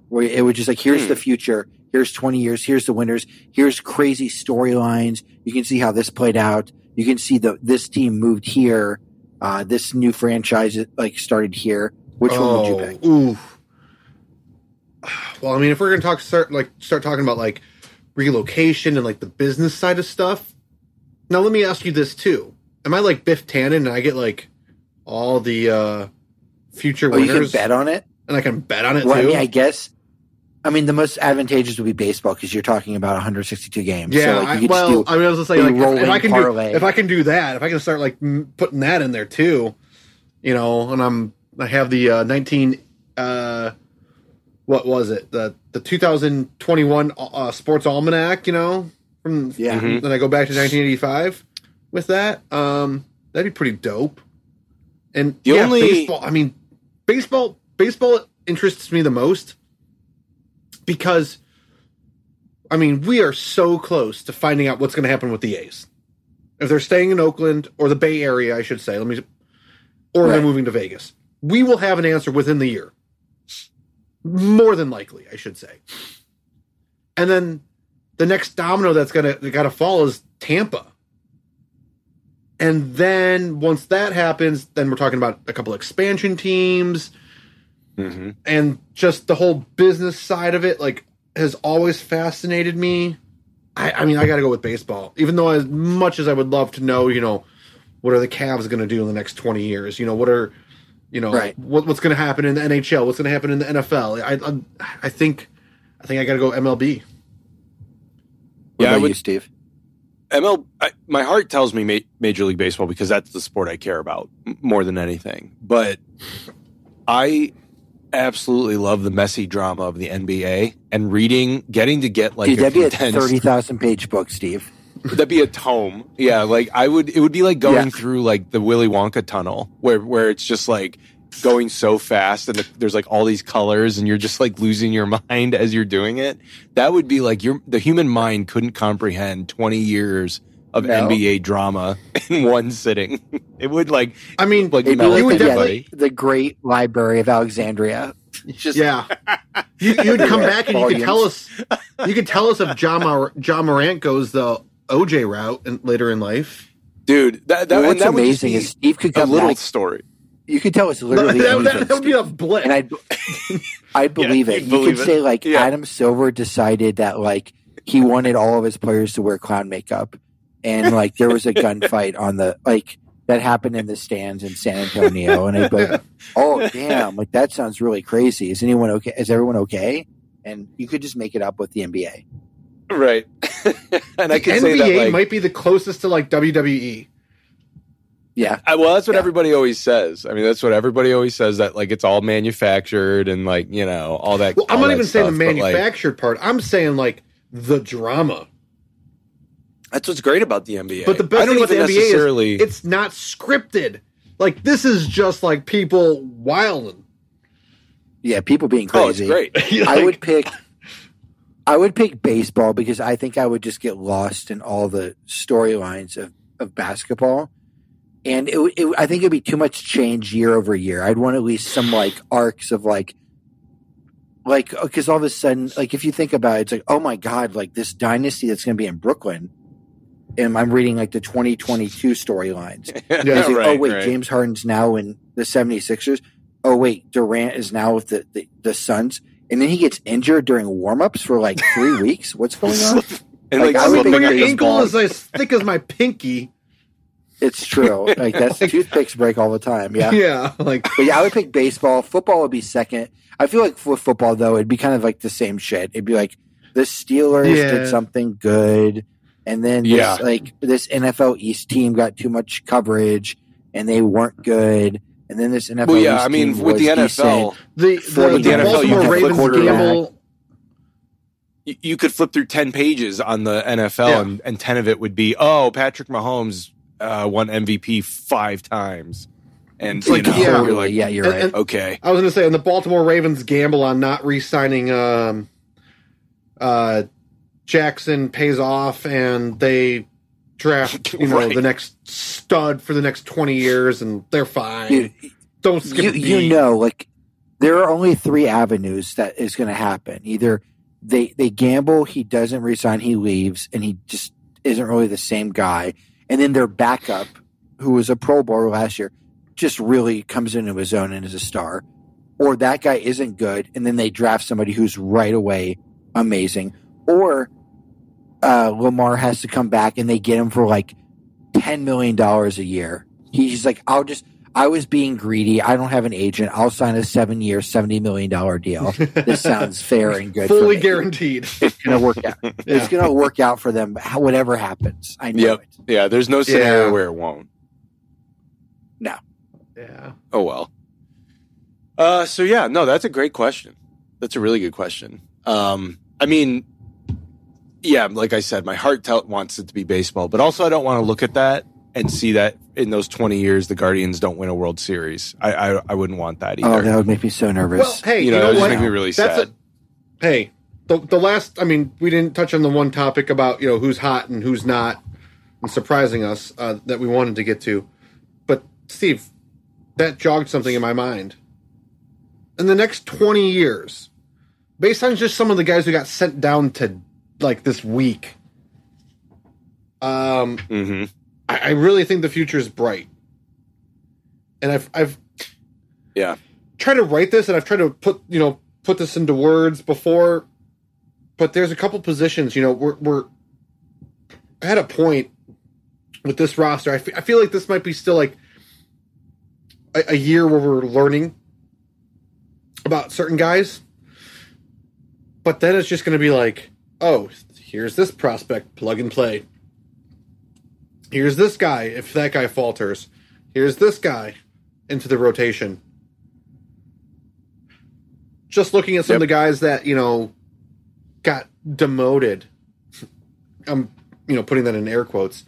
Where it would just like, here's Hmm. the future, here's 20 years, here's the winners, here's crazy storylines. You can see how this played out. You can see the this team moved here, uh, this new franchise like started here. Which one would you pick? Oh, Ooh. Well, I mean, if we're gonna talk start like start talking about like relocation and like the business side of stuff, now let me ask you this too: Am I like Biff Tannen and I get like all the uh future Oh, you can bet on it. and I can bet on it Well, I too? mean, I guess. I mean, the most advantageous would be baseball because you're talking about 162 games. yeah, so, like, I, you could well, I mean, I was just a saying, like, if, if I can parlay. do, if I can do that, if I can start like m- putting that in there too, you know, and I'm I have the uh, 19, uh, what was it the the 2021 uh, Sports Almanac, you know, from Yeah. Mhm. then I go back to 1985 with that. Um, that'd be pretty dope. And The yeah, only- baseball. I mean, baseball. Baseball interests me the most because, I mean, we are so close to finding out what's going to happen with the A's. If they're staying in Oakland or the Bay Area, I should say. Let me, or they're moving to Vegas. We will have an answer within the year. More than likely, I should say. And then the next domino that's gonna gotta fall is Tampa. And then once that happens, then we're talking about a couple expansion teams mhm. and just the whole business side of it, like, has always fascinated me. I, I mean, I got to go with baseball, even though as much as I would love to know, you know, what are the Cavs going to do in the next twenty years? You know, what are, you know, Right. what, what's going to happen in the NHL? What's going to happen in the NFL? I, I, I think, I think I got to go MLB. What Yeah, I would- you, Steve? ML, I, my heart tells me ma- Major League Baseball because that's the sport I care about more than anything. But I, absolutely love the messy drama of the NBA and reading, getting to get like Dude, a that'd be a thirty thousand page book, Steve. That'd be a tome. Yeah, like I would. It would be like going Yeah. through like the Willy Wonka tunnel, where where it's just like going so fast, and the, there's like all these colors, and you're just like losing your mind as you're doing it. That would be like your the human mind couldn't comprehend 20 years of No. NBA drama in one sitting. It would like I mean, like It'd you would like the, everybody. yeah, the Great Library of Alexandria. Just yeah, you, you'd come back and you could tell us. You could tell us if John, Mor- Ja Morant goes the OJ route in, later in life. dude. That that, Well, and what's that would just amazing be is Steve could a come little back. story. You could tell us That, literally that, anything, that would be a blip. and I'd, I'd believe Yeah, it. you'd You believe could it. say like Yeah. Adam Silver decided that like he wanted all of his players to wear clown makeup, and like there was a gunfight on the like that happened in the stands in San Antonio, and I'd be like, oh damn, like that sounds really crazy. Is anyone okay? Is everyone okay? And you could just make it up with the NBA. Right. and I the could say that NBA like, might be the closest to like. WWE. Yeah, I, well, that's what Yeah. everybody always says. I mean, that's what everybody always says that like it's all manufactured and like you know all that. Well, I'm not that even saying the stuff, but, like, manufactured part. I'm saying like the drama. that's what's great about the NBA. But the best thing about the NBA necessarily. is it's not scripted. Like this is just like people wilding. yeah, people being oh, it's crazy. great. I would pick. I would pick baseball because I think I would just get lost in all the storylines of, of basketball, and it, it. I think it'd be too much change year over year. I'd want at least some like arcs of like, like oh, because all of a sudden, like if you think about it, it's like oh my god, like this dynasty that's going to be in Brooklyn, and I'm reading like the 2022 storylines. Yeah, like, oh, right, oh wait, right. James Harden's now in the 76ers. Oh wait, Durant is now with the, the, the Suns. And then he gets injured during warmups for like three weeks. What's going on? and Like, like, I would slipping your ankle is as thick as my pinky. It's true. Like that's toothpicks break all the time. Yeah. Yeah, like But yeah, I would pick baseball. Football would be second. I feel like with football though, it'd be kind of like the same shit. It'd be like the Steelers Yeah. did something good, and then this, Yeah. like this NFL East team got too much coverage and they weren't good. And then this NFL Well, yeah, East I mean, team with the NFL, decent. the the, the the NFL, you Baltimore have the Ravens quarterback. gamble. you, you could flip through 10 pages on the NFL Yeah. and, and 10 of it would be, oh, Patrick Mahomes uh, won MVP five times. And It's you like, know, yeah. you're like, yeah, you're and- right. and- okay. I was going to say, and the Baltimore Ravens gamble on not re-signing um, uh, Jackson pays off, and they draft you know Right. the next stud for the next twenty years, and they're fine. Dude, Don't skip you, a you know, like there are only three avenues that is going to happen. Either they they gamble, he doesn't resign, he leaves, and he just isn't really the same guy. And then their backup, who was a Pro Bowler last year, just really comes into his own and is a star. Or that guy isn't good, and then they draft somebody who's right away amazing. Or uh, Lamar has to come back and they get him for like ten million dollars a year. He's like, I'll just I was being greedy. I don't have an agent. I'll sign a seven year, seventy million dollar deal. This sounds fair and good. fully guaranteed. It's gonna work out. It's gonna work out for them. how- Whatever happens, I know Yep. it. Yeah, there's no scenario Yeah. where it won't. No. Yeah. Oh well. Uh, so yeah, no, that's a great question. That's a really good question. Um, I mean, yeah, like I said, my heart tell- wants it to be baseball, but also I don't want to look at that and see that in those 20 years the Guardians don't win a World Series. I I, I wouldn't want that either. Oh, that would make me so nervous. Well, hey, you you, know, know, that just what? make me really That's sad. a hey. The the last, I mean, we didn't touch on the one topic about you know who's hot and who's not, and surprising us uh, that we wanted to get to. But Steve, that jogged something in my mind. In the next twenty years, based on just some of the guys who got sent down to like this week, um, hmm I, I really think the future is bright. And I've I've Yeah. tried to write this and I've tried to put you know put this into words before, but there's a couple positions you know we're we're at a point with this roster. I feel like this might be still like a, a year where we're learning about certain guys, but then it's just going to be like, oh, here's this prospect, plug and play. Here's this guy. If that guy falters, here's this guy into the rotation. just looking at some of the guys that you know got demoted. I'm you know putting that in air quotes.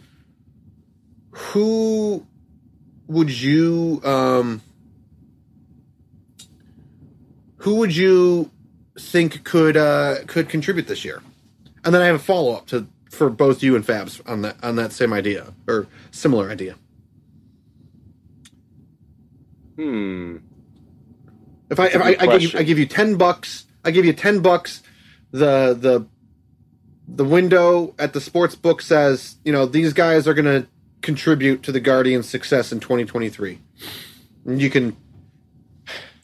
Who would you um who would you think could uh could contribute this year? And then I have a follow up to for both you and Fabs on that on that same idea or similar idea. Hmm. If I if I, I give you. I give you ten bucks, I give you ten bucks. The the the window at the sports book says, you know, these guys are going to contribute to the Guardians' success in 2023. And you can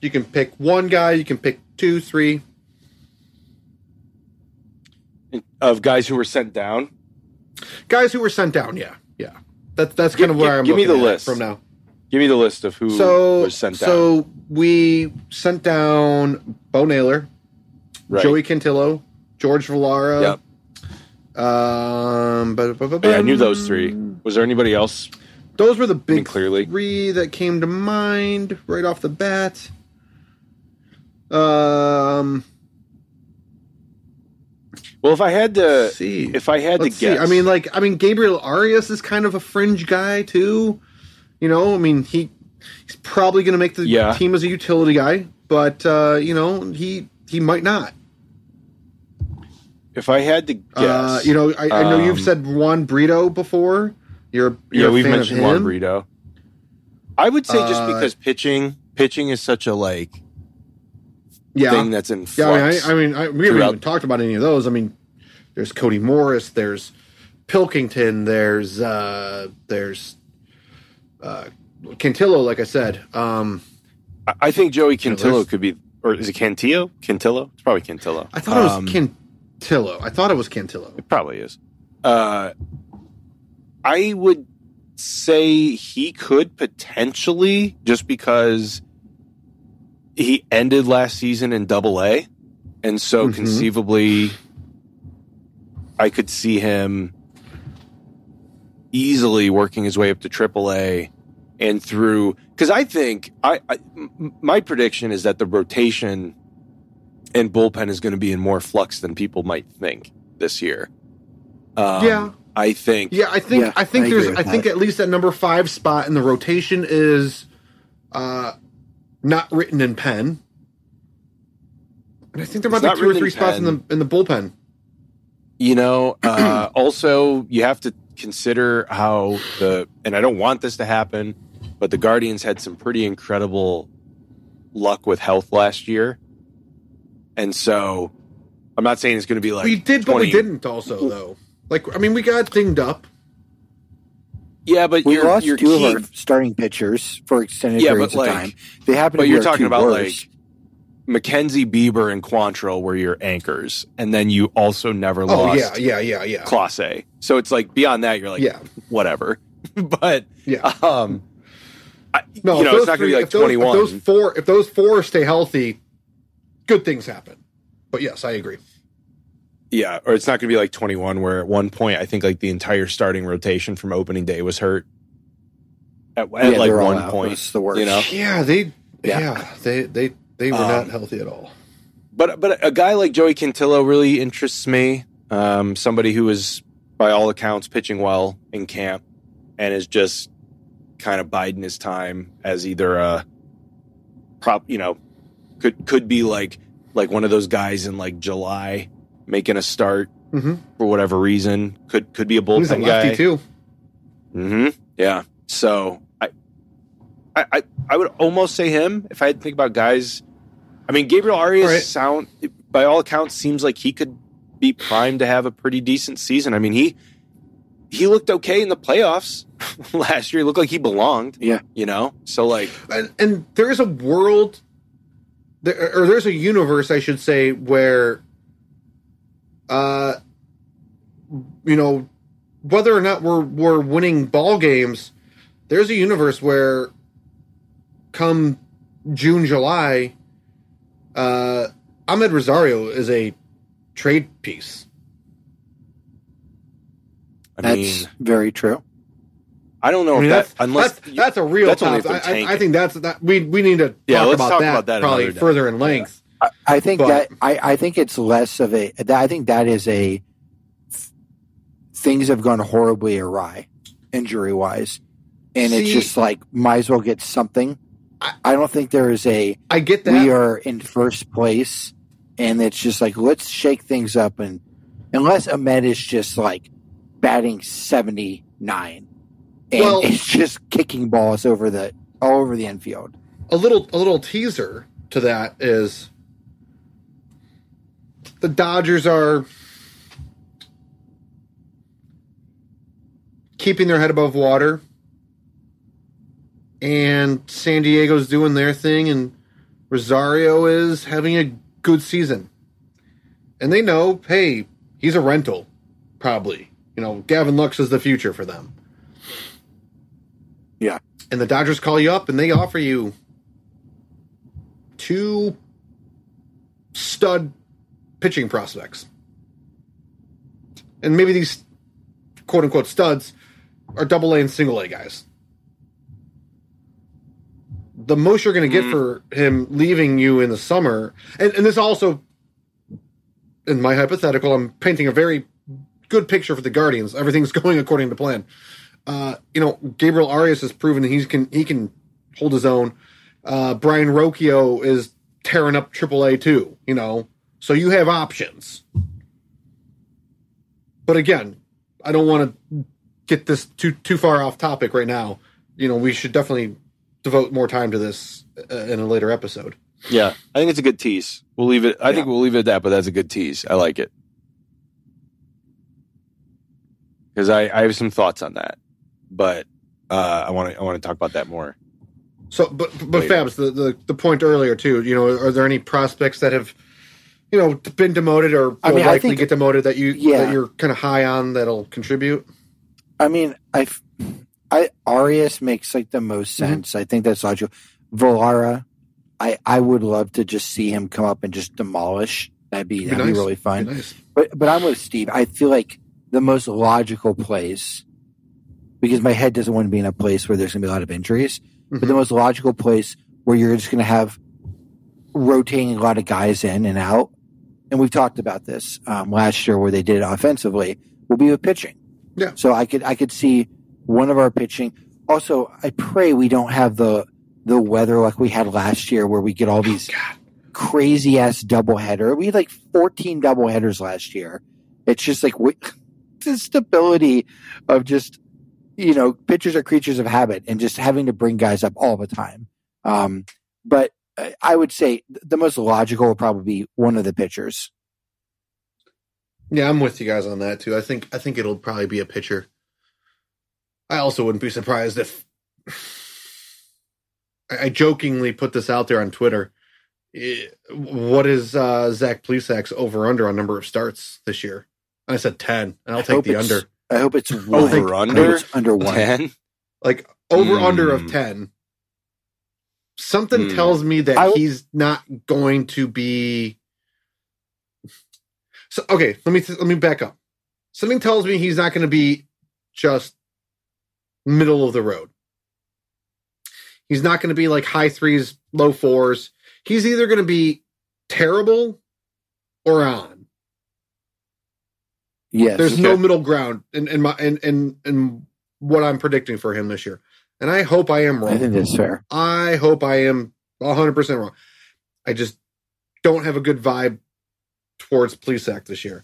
you can pick one guy, you can pick two, three. Of guys who were sent down. Guys who were sent down, yeah. Yeah. That's that's kind Give- of where give- I'm give me the list. from now. Give me the list of who So was sent down. so we sent down Bo Naylor, Right. Joey Cantillo, George Valera. Yep. Um, but, but, but, Yeah, I knew those three. Was there anybody else? Those were the big mean, clearly. three that came to mind right off the bat. Um, Well, if I had to, let's see. if I had Let's to see. guess, I mean, like, I mean, Gabriel Arias is kind of a fringe guy too. You know, I mean, he he's probably going to make the Yeah. team as a utility guy, but uh, you know, he he might not. if I had to guess, Uh, you know, I, I know you've um, said Juan Brito before. You're, you're yeah, a we've fan mentioned of Juan. Brito. I would say just Uh, because pitching, pitching is such a like Yeah, thing that's in Yeah. I mean, I, I mean, we haven't even talked about any of those. I mean, there's Cody Morris, there's Pilkington, there's uh, there's uh, Cantillo, like I said. Um, I- I think Joey know, Cantillo there's- could be, or is it Cantillo? Cantillo? It's probably Cantillo. I thought it was Um, Cantillo. I thought it was Cantillo. It probably is. Uh, I would say he could potentially just because he ended last season in Double A, and so Mhm. conceivably, I could see him easily working his way up to Triple A and through. Because I think I my prediction is that the rotation and bullpen is going to be in more flux than people might think this year. Um, Yeah. I think. Yeah, I think Yeah, I think I there's I with think that. at least that number five spot in the rotation is uh, not written in pen. And I think there might not be two or written in three spots in the in the bullpen. You know, uh, also you have to consider how the and I don't want this to happen, but the Guardians had some pretty incredible luck with health last year, and so I'm not saying it's going to be like we did, but we didn't. Also, though, like I mean, we got dinged up. Yeah, but We you're, lost you're two key- of our starting pitchers for extended Yeah, periods but, of time. They happen but to be you're talking about worst. like McKenzie Bieber and Quantrill were your anchors, and then you also never Oh lost yeah, yeah, yeah, yeah, Clase. So it's like beyond that, you're like, yeah, whatever. but yeah. um, I, No, you know, it's not going to be like if those, 21. If those four, if those four stay healthy, good things happen. But yes, I agree. Yeah, or it's not going to be like 21, where at one point I think like the entire starting rotation from opening day was hurt. At, at Yeah, like one point, It's the worst. you know. Yeah, they, yeah, Yeah. they, they, they were Um, not healthy at all. But but a guy like Joey Cantillo really interests me. Um, somebody who is, by all accounts, pitching well in camp, and is just kind of biding his time as either a prop, you know, could could be like like one of those guys in like July making a start hmm for whatever reason. Could could be a He's a lefty guy. too. hmm Yeah. So I, I, I, I would almost say him if I had to think about guys. I mean, Gabriel Arias right. sound by all accounts seems like he could be primed to have a pretty decent season. I mean, he he looked okay in the playoffs last year. He looked like he belonged. Yeah. You know. So like, and, and there is a world there, or there's a universe i should say where uh you know whether or not we're we're winning ball games there's a universe where come june july uh Amed Rosario is a trade piece I That's mean, very true. I don't know I mean, if that's, that unless that's, that's a real that's only top. if they're I, I, I think that's that we we need to Yeah, talk, let's about, talk that about that probably further in length. I, I think But- that I, I think it's less of a. That, I think that is a. Things have gone horribly awry, injury wise, and it's just like might as well get something. I- I don't think there is a. I get that. We are in first place, and it's just like let's shake things up, and unless Amed is just like batting seventy nine, and Well- it's just kicking balls over the all over the infield. a little a little teaser to that is the Dodgers are keeping their head above water and San Diego's doing their thing and Rosario is having a good season. And they know, hey, he's a rental probably. You know, Gavin Lux is the future for them. Yeah. And the Dodgers call you up and they offer you two stud pitching prospects. And maybe these quote unquote studs are double A and single A guys. The most you're going to get for him leaving you in the summer, and, and this also, in my hypothetical, I'm painting a very good picture for the Guardians. Everything's going according to plan. Uh, you know, Gabriel Arias has proven that he can he can hold his own. Uh, Brayan Rocchio is tearing up AAA too. You know, so you have options. But again, I don't want to get this too too far off topic right now. You know, we should definitely devote more time to this uh, in a later episode. Yeah, I think it's a good tease. We'll leave it. I think we'll leave it at that. But that's a good tease. I like it because I, I have some thoughts on that, but uh, I want to I want to talk about that more. So, but but Later. Fabs, the, the the point earlier too. You know, are there any prospects that have, you know, been demoted or I will mean, I likely think- get demoted that you Yeah. that you're kind of high on that'll contribute? I mean, I, I Arias makes like the most Mm-hmm. sense. I think that's logical. Valera, I I would love to just see him come up and just demolish. That'd be that'd be really fun. Be nice. But but I'm with Steve. I feel like the most logical place because my head doesn't want to be in a place where there's going to be a lot of injuries. But Mhm. the most logical place where you're just going to have rotating a lot of guys in and out. And we've talked about this um, last year where they did it offensively. Will be with pitching. Yeah. So I could I could see one of our pitching. Also, I pray we don't have the the weather like we had last year where we get all these crazy ass doubleheader. We had like 14 doubleheaders last year. It's just like we, the stability of just, you know, pitchers are creatures of habit and just having to bring guys up all the time. Um, but I- I would say the most logical would probably be one of the pitchers. Yeah, I'm with you guys on that too. I think I think it'll probably be a pitcher. I also wouldn't be surprised if I I jokingly put this out there on Twitter. What is uh, Zach Plesac's over under on number of starts this year? And I said ten, and I'll I take the under. I hope it's one. Over I under it's under one. ten. Like over under Hmm. of ten. Something Hmm. tells me that I w- he's not going to be. So okay, let me let me back up. Something tells me he's not going to be just middle of the road. He's not going to be like high threes, low fours. He's either going to be terrible or on. Yes. There's no middle ground in, in my in, in in what I'm predicting for him this year. And I hope I am wrong. I think that's fair. I hope I am 100% wrong. I just don't have a good vibe towards Plesac this year.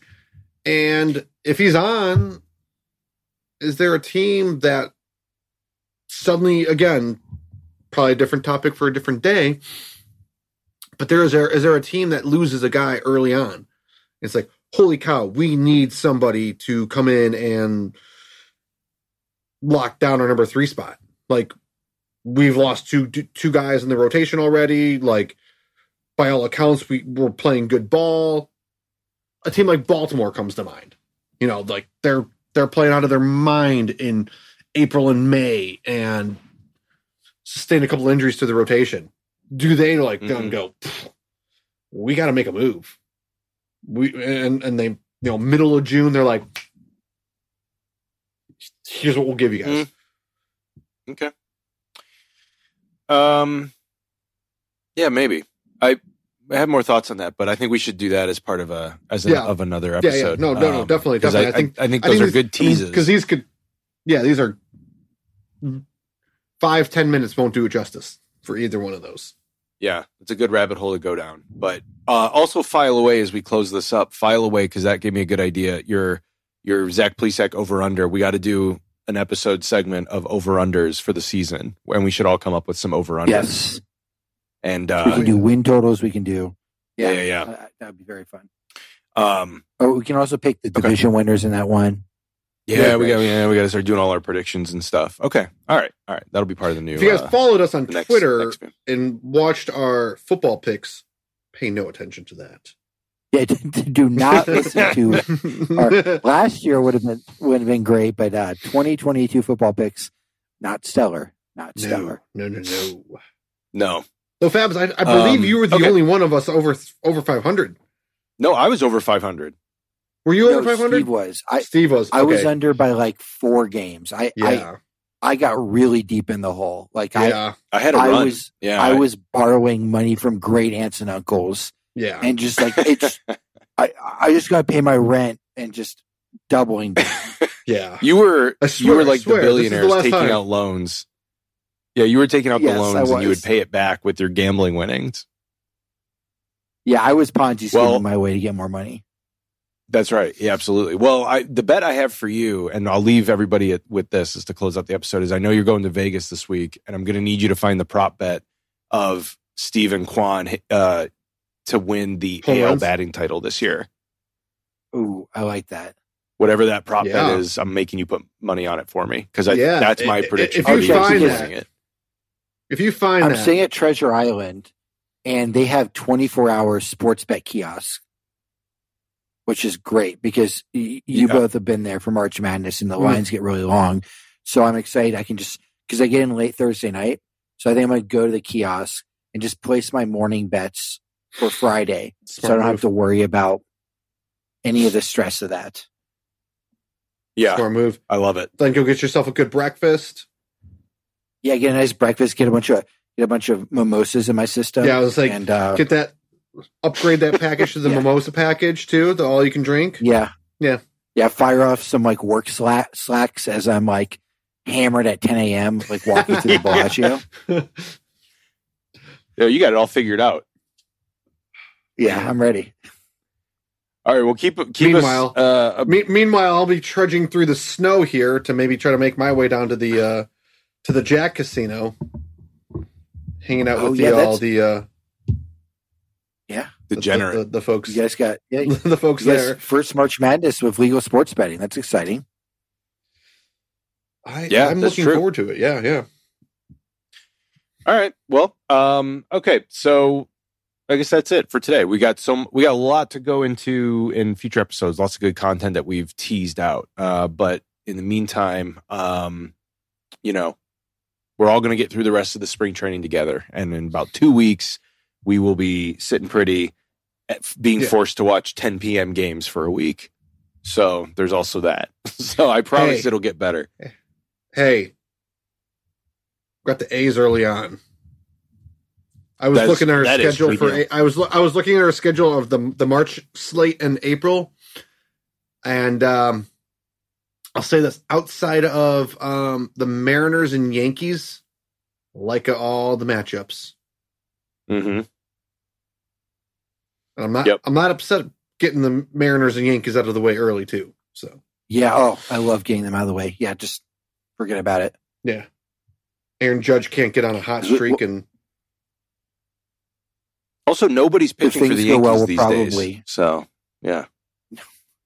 And if he's on, is there a team that suddenly, again, probably a different topic for a different day, but there is there is there a team that loses a guy early on? It's like, holy cow, we need somebody to come in and lock down our number three spot. Like we've lost two two guys in the rotation already. Like by all accounts, we we're playing good ball. A team like Baltimore comes to mind. You know, like they're they're playing out of their mind in April and May and sustained a couple injuries to the rotation. Do they like Mhm. go? We got to make a move. We and and they you know middle of June they're like, here's what we'll give you guys. Okay. Um. Yeah, maybe. I I have more thoughts on that, but I think we should do that as part of a as an, Yeah. of another episode. yeah. No, no, no, Um, definitely, definitely. I, I think- I, I think I those think are good teases. because these could. Yeah, these are five ten minutes won't do it justice for either one of those. Yeah, it's a good rabbit hole to go down. But uh, also file away as we close this up. File away because that gave me a good idea. Your your Zach Plesac over under. We got to do an episode segment of over unders for the season, and we should all come up with some over unders. Yes, And we uh, can do win totals. We can do. Yeah, yeah, yeah. uh, That would be very fun. um, Or we can also pick the Okay. division winners in that one. yeah, Yeah, we got yeah, we got to start doing all our predictions and stuff. Okay, all right, all right. That'll be part of the new. If you guys uh, followed us on next- Twitter next and watched our football picks, pay no attention to that. Yeah, do not listen to. Our, last year would have been would have been great, but uh, 2022 football picks not stellar, not no, stellar. no, no, no. no, So Fabs, I, I believe Um, you were the okay. only one of us over over five hundred. no, I was over five hundred. Were you No, over five hundred? Steve was. I Steve was. I was under by like four games. I I, Yeah, I got really deep in the hole. Like I yeah, I had a I run. was yeah, I was borrowing money from great aunts and uncles, yeah. and just like it's I I just got to pay my rent and just doubling. down. yeah. You were I you were like swear, the this is the billionaires taking time. out loans. Yeah, you were taking out Yes, the loans and you would pay it back with your gambling winnings. Yeah, I was Ponzi scheming Well- my way to get more money. That's right. Yeah, absolutely. Well, I the bet I have for you, and I'll leave everybody at, with this is to close out the episode. Is I know you're going to Vegas this week, and I'm going to need you to find the prop bet of Steven Kwan uh, to win the Home AL batting title this year. Ooh, I like that. Whatever that prop Yeah. bet is, I'm making you put money on it for me because Yeah. that's my I- I- prediction. if you for the find that- winning it. If you find I'm that, staying at Treasure Island, and they have 24 hour sports bet kiosk, which is great because y- you Yeah. both have been there for March Madness, and the Mm. lines get really long. So I'm excited. I can just because I get in late Thursday night, so I think I'm going to go to the kiosk and just place my morning bets for Friday, so I don't have to worry about any of the stress of that. Yeah, smart move. I love it. Then go get yourself a good breakfast. Yeah, get a nice breakfast, get a bunch of get a bunch of mimosas in my system. yeah, I was like, and uh, get that, upgrade that package to the Yeah. mimosa package too, the all you can drink. Yeah. Yeah. Yeah. Fire off some like work slack, slacks as I'm like hammered at 10 a.m., like walking through the Bellagio. Yeah, you got it all figured out. Yeah, I'm ready. All right, well keep keep Meanwhile- us. Uh, a- Me- meanwhile, I'll be trudging through the snow here to maybe try to make my way down to the uh to the Jack Casino, hanging out Oh, with yeah, the all the uh Yeah. the, degenerate. the, the folks You guys got, yeah, you the folks guys, there. first March Madness with legal sports betting. That's exciting. I, Yeah, I'm that's looking true. forward to it. Yeah, yeah. All right. Well, um, okay. So I guess that's it for today. We got some we got a lot to go into in future episodes, lots of good content that we've teased out. Uh, but in the meantime, um, you know, we're all gonna get through the rest of the spring training together. And in about two weeks, we will be sitting pretty at being Yeah. forced to watch 10 PM games for a week. So there's also that. So I promise Hey. it'll get better. Hey, got the A's early on. I was That is- looking at our schedule for. freaking- A- I was I was looking at our schedule of the the March slate in April, and um, I'll say this: outside of um, the Mariners and Yankees, like all the matchups, hmm and I'm not Yep. I'm not upset getting the Mariners and Yankees out of the way early too. So Yeah. Oh, I love getting them out of the way. Yeah. Just forget about it. yeah, Aaron Judge can't get on a hot streak, and Also, nobody's pitching for the Yankees well, we'll these probably- days. So yeah.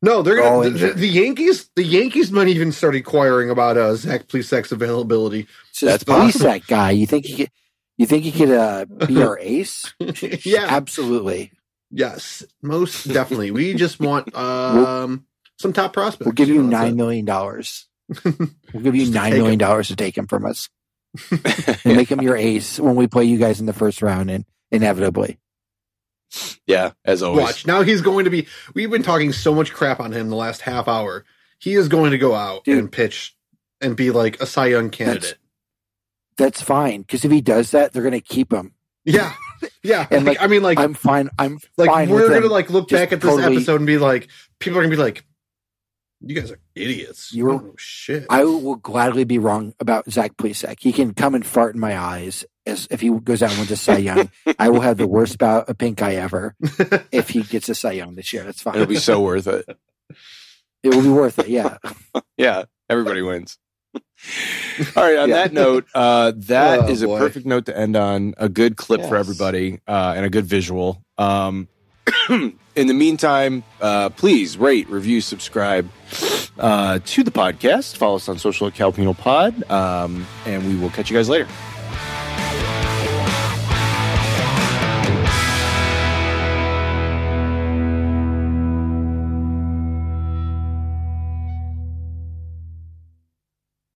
No, they're gonna the, the Yankees. The Yankees might even start inquiring about uh, Zach Plesac's availability. It's That's just police possible. that guy. You think he could, you think he could uh, be our ace? yeah, Absolutely. yes, most definitely. We just want um, some top prospects. We'll give you know, that's nine it. million dollars. We'll give you Just to nine take million him. dollars to take him from us and make him your ace when we play you guys in the first round, and inevitably. Yeah, as always. Watch now. He's going to be. We've been talking so much crap on him the last half hour. He is going to go out Dude. and pitch and be like a Cy Young candidate. That's fine because if he does that, they're going to keep him. Yeah, Yeah, And, like, like, I mean, like, I'm fine. I'm like fine we're gonna like look just back at this totally- episode and be like, people are gonna be like, "You guys are idiots. You You were- don't shit." I will gladly be wrong about Zach Plesac. He can come and fart in my eyes as if he goes out and wins a Cy Young. I will have the worst bout of pink eye ever if he gets a Cy Young this year. That's fine. It'll be so worth it. it will be worth it. Yeah. Yeah, everybody wins. All right. On Yeah. that note, uh, that is Oh, a boy. perfect note to end on. A good clip for everybody uh, and a good visual. Um, in the meantime, uh, please rate, review, subscribe uh, to the podcast. Follow us on social at Calpino Pod, um, and we will catch you guys later.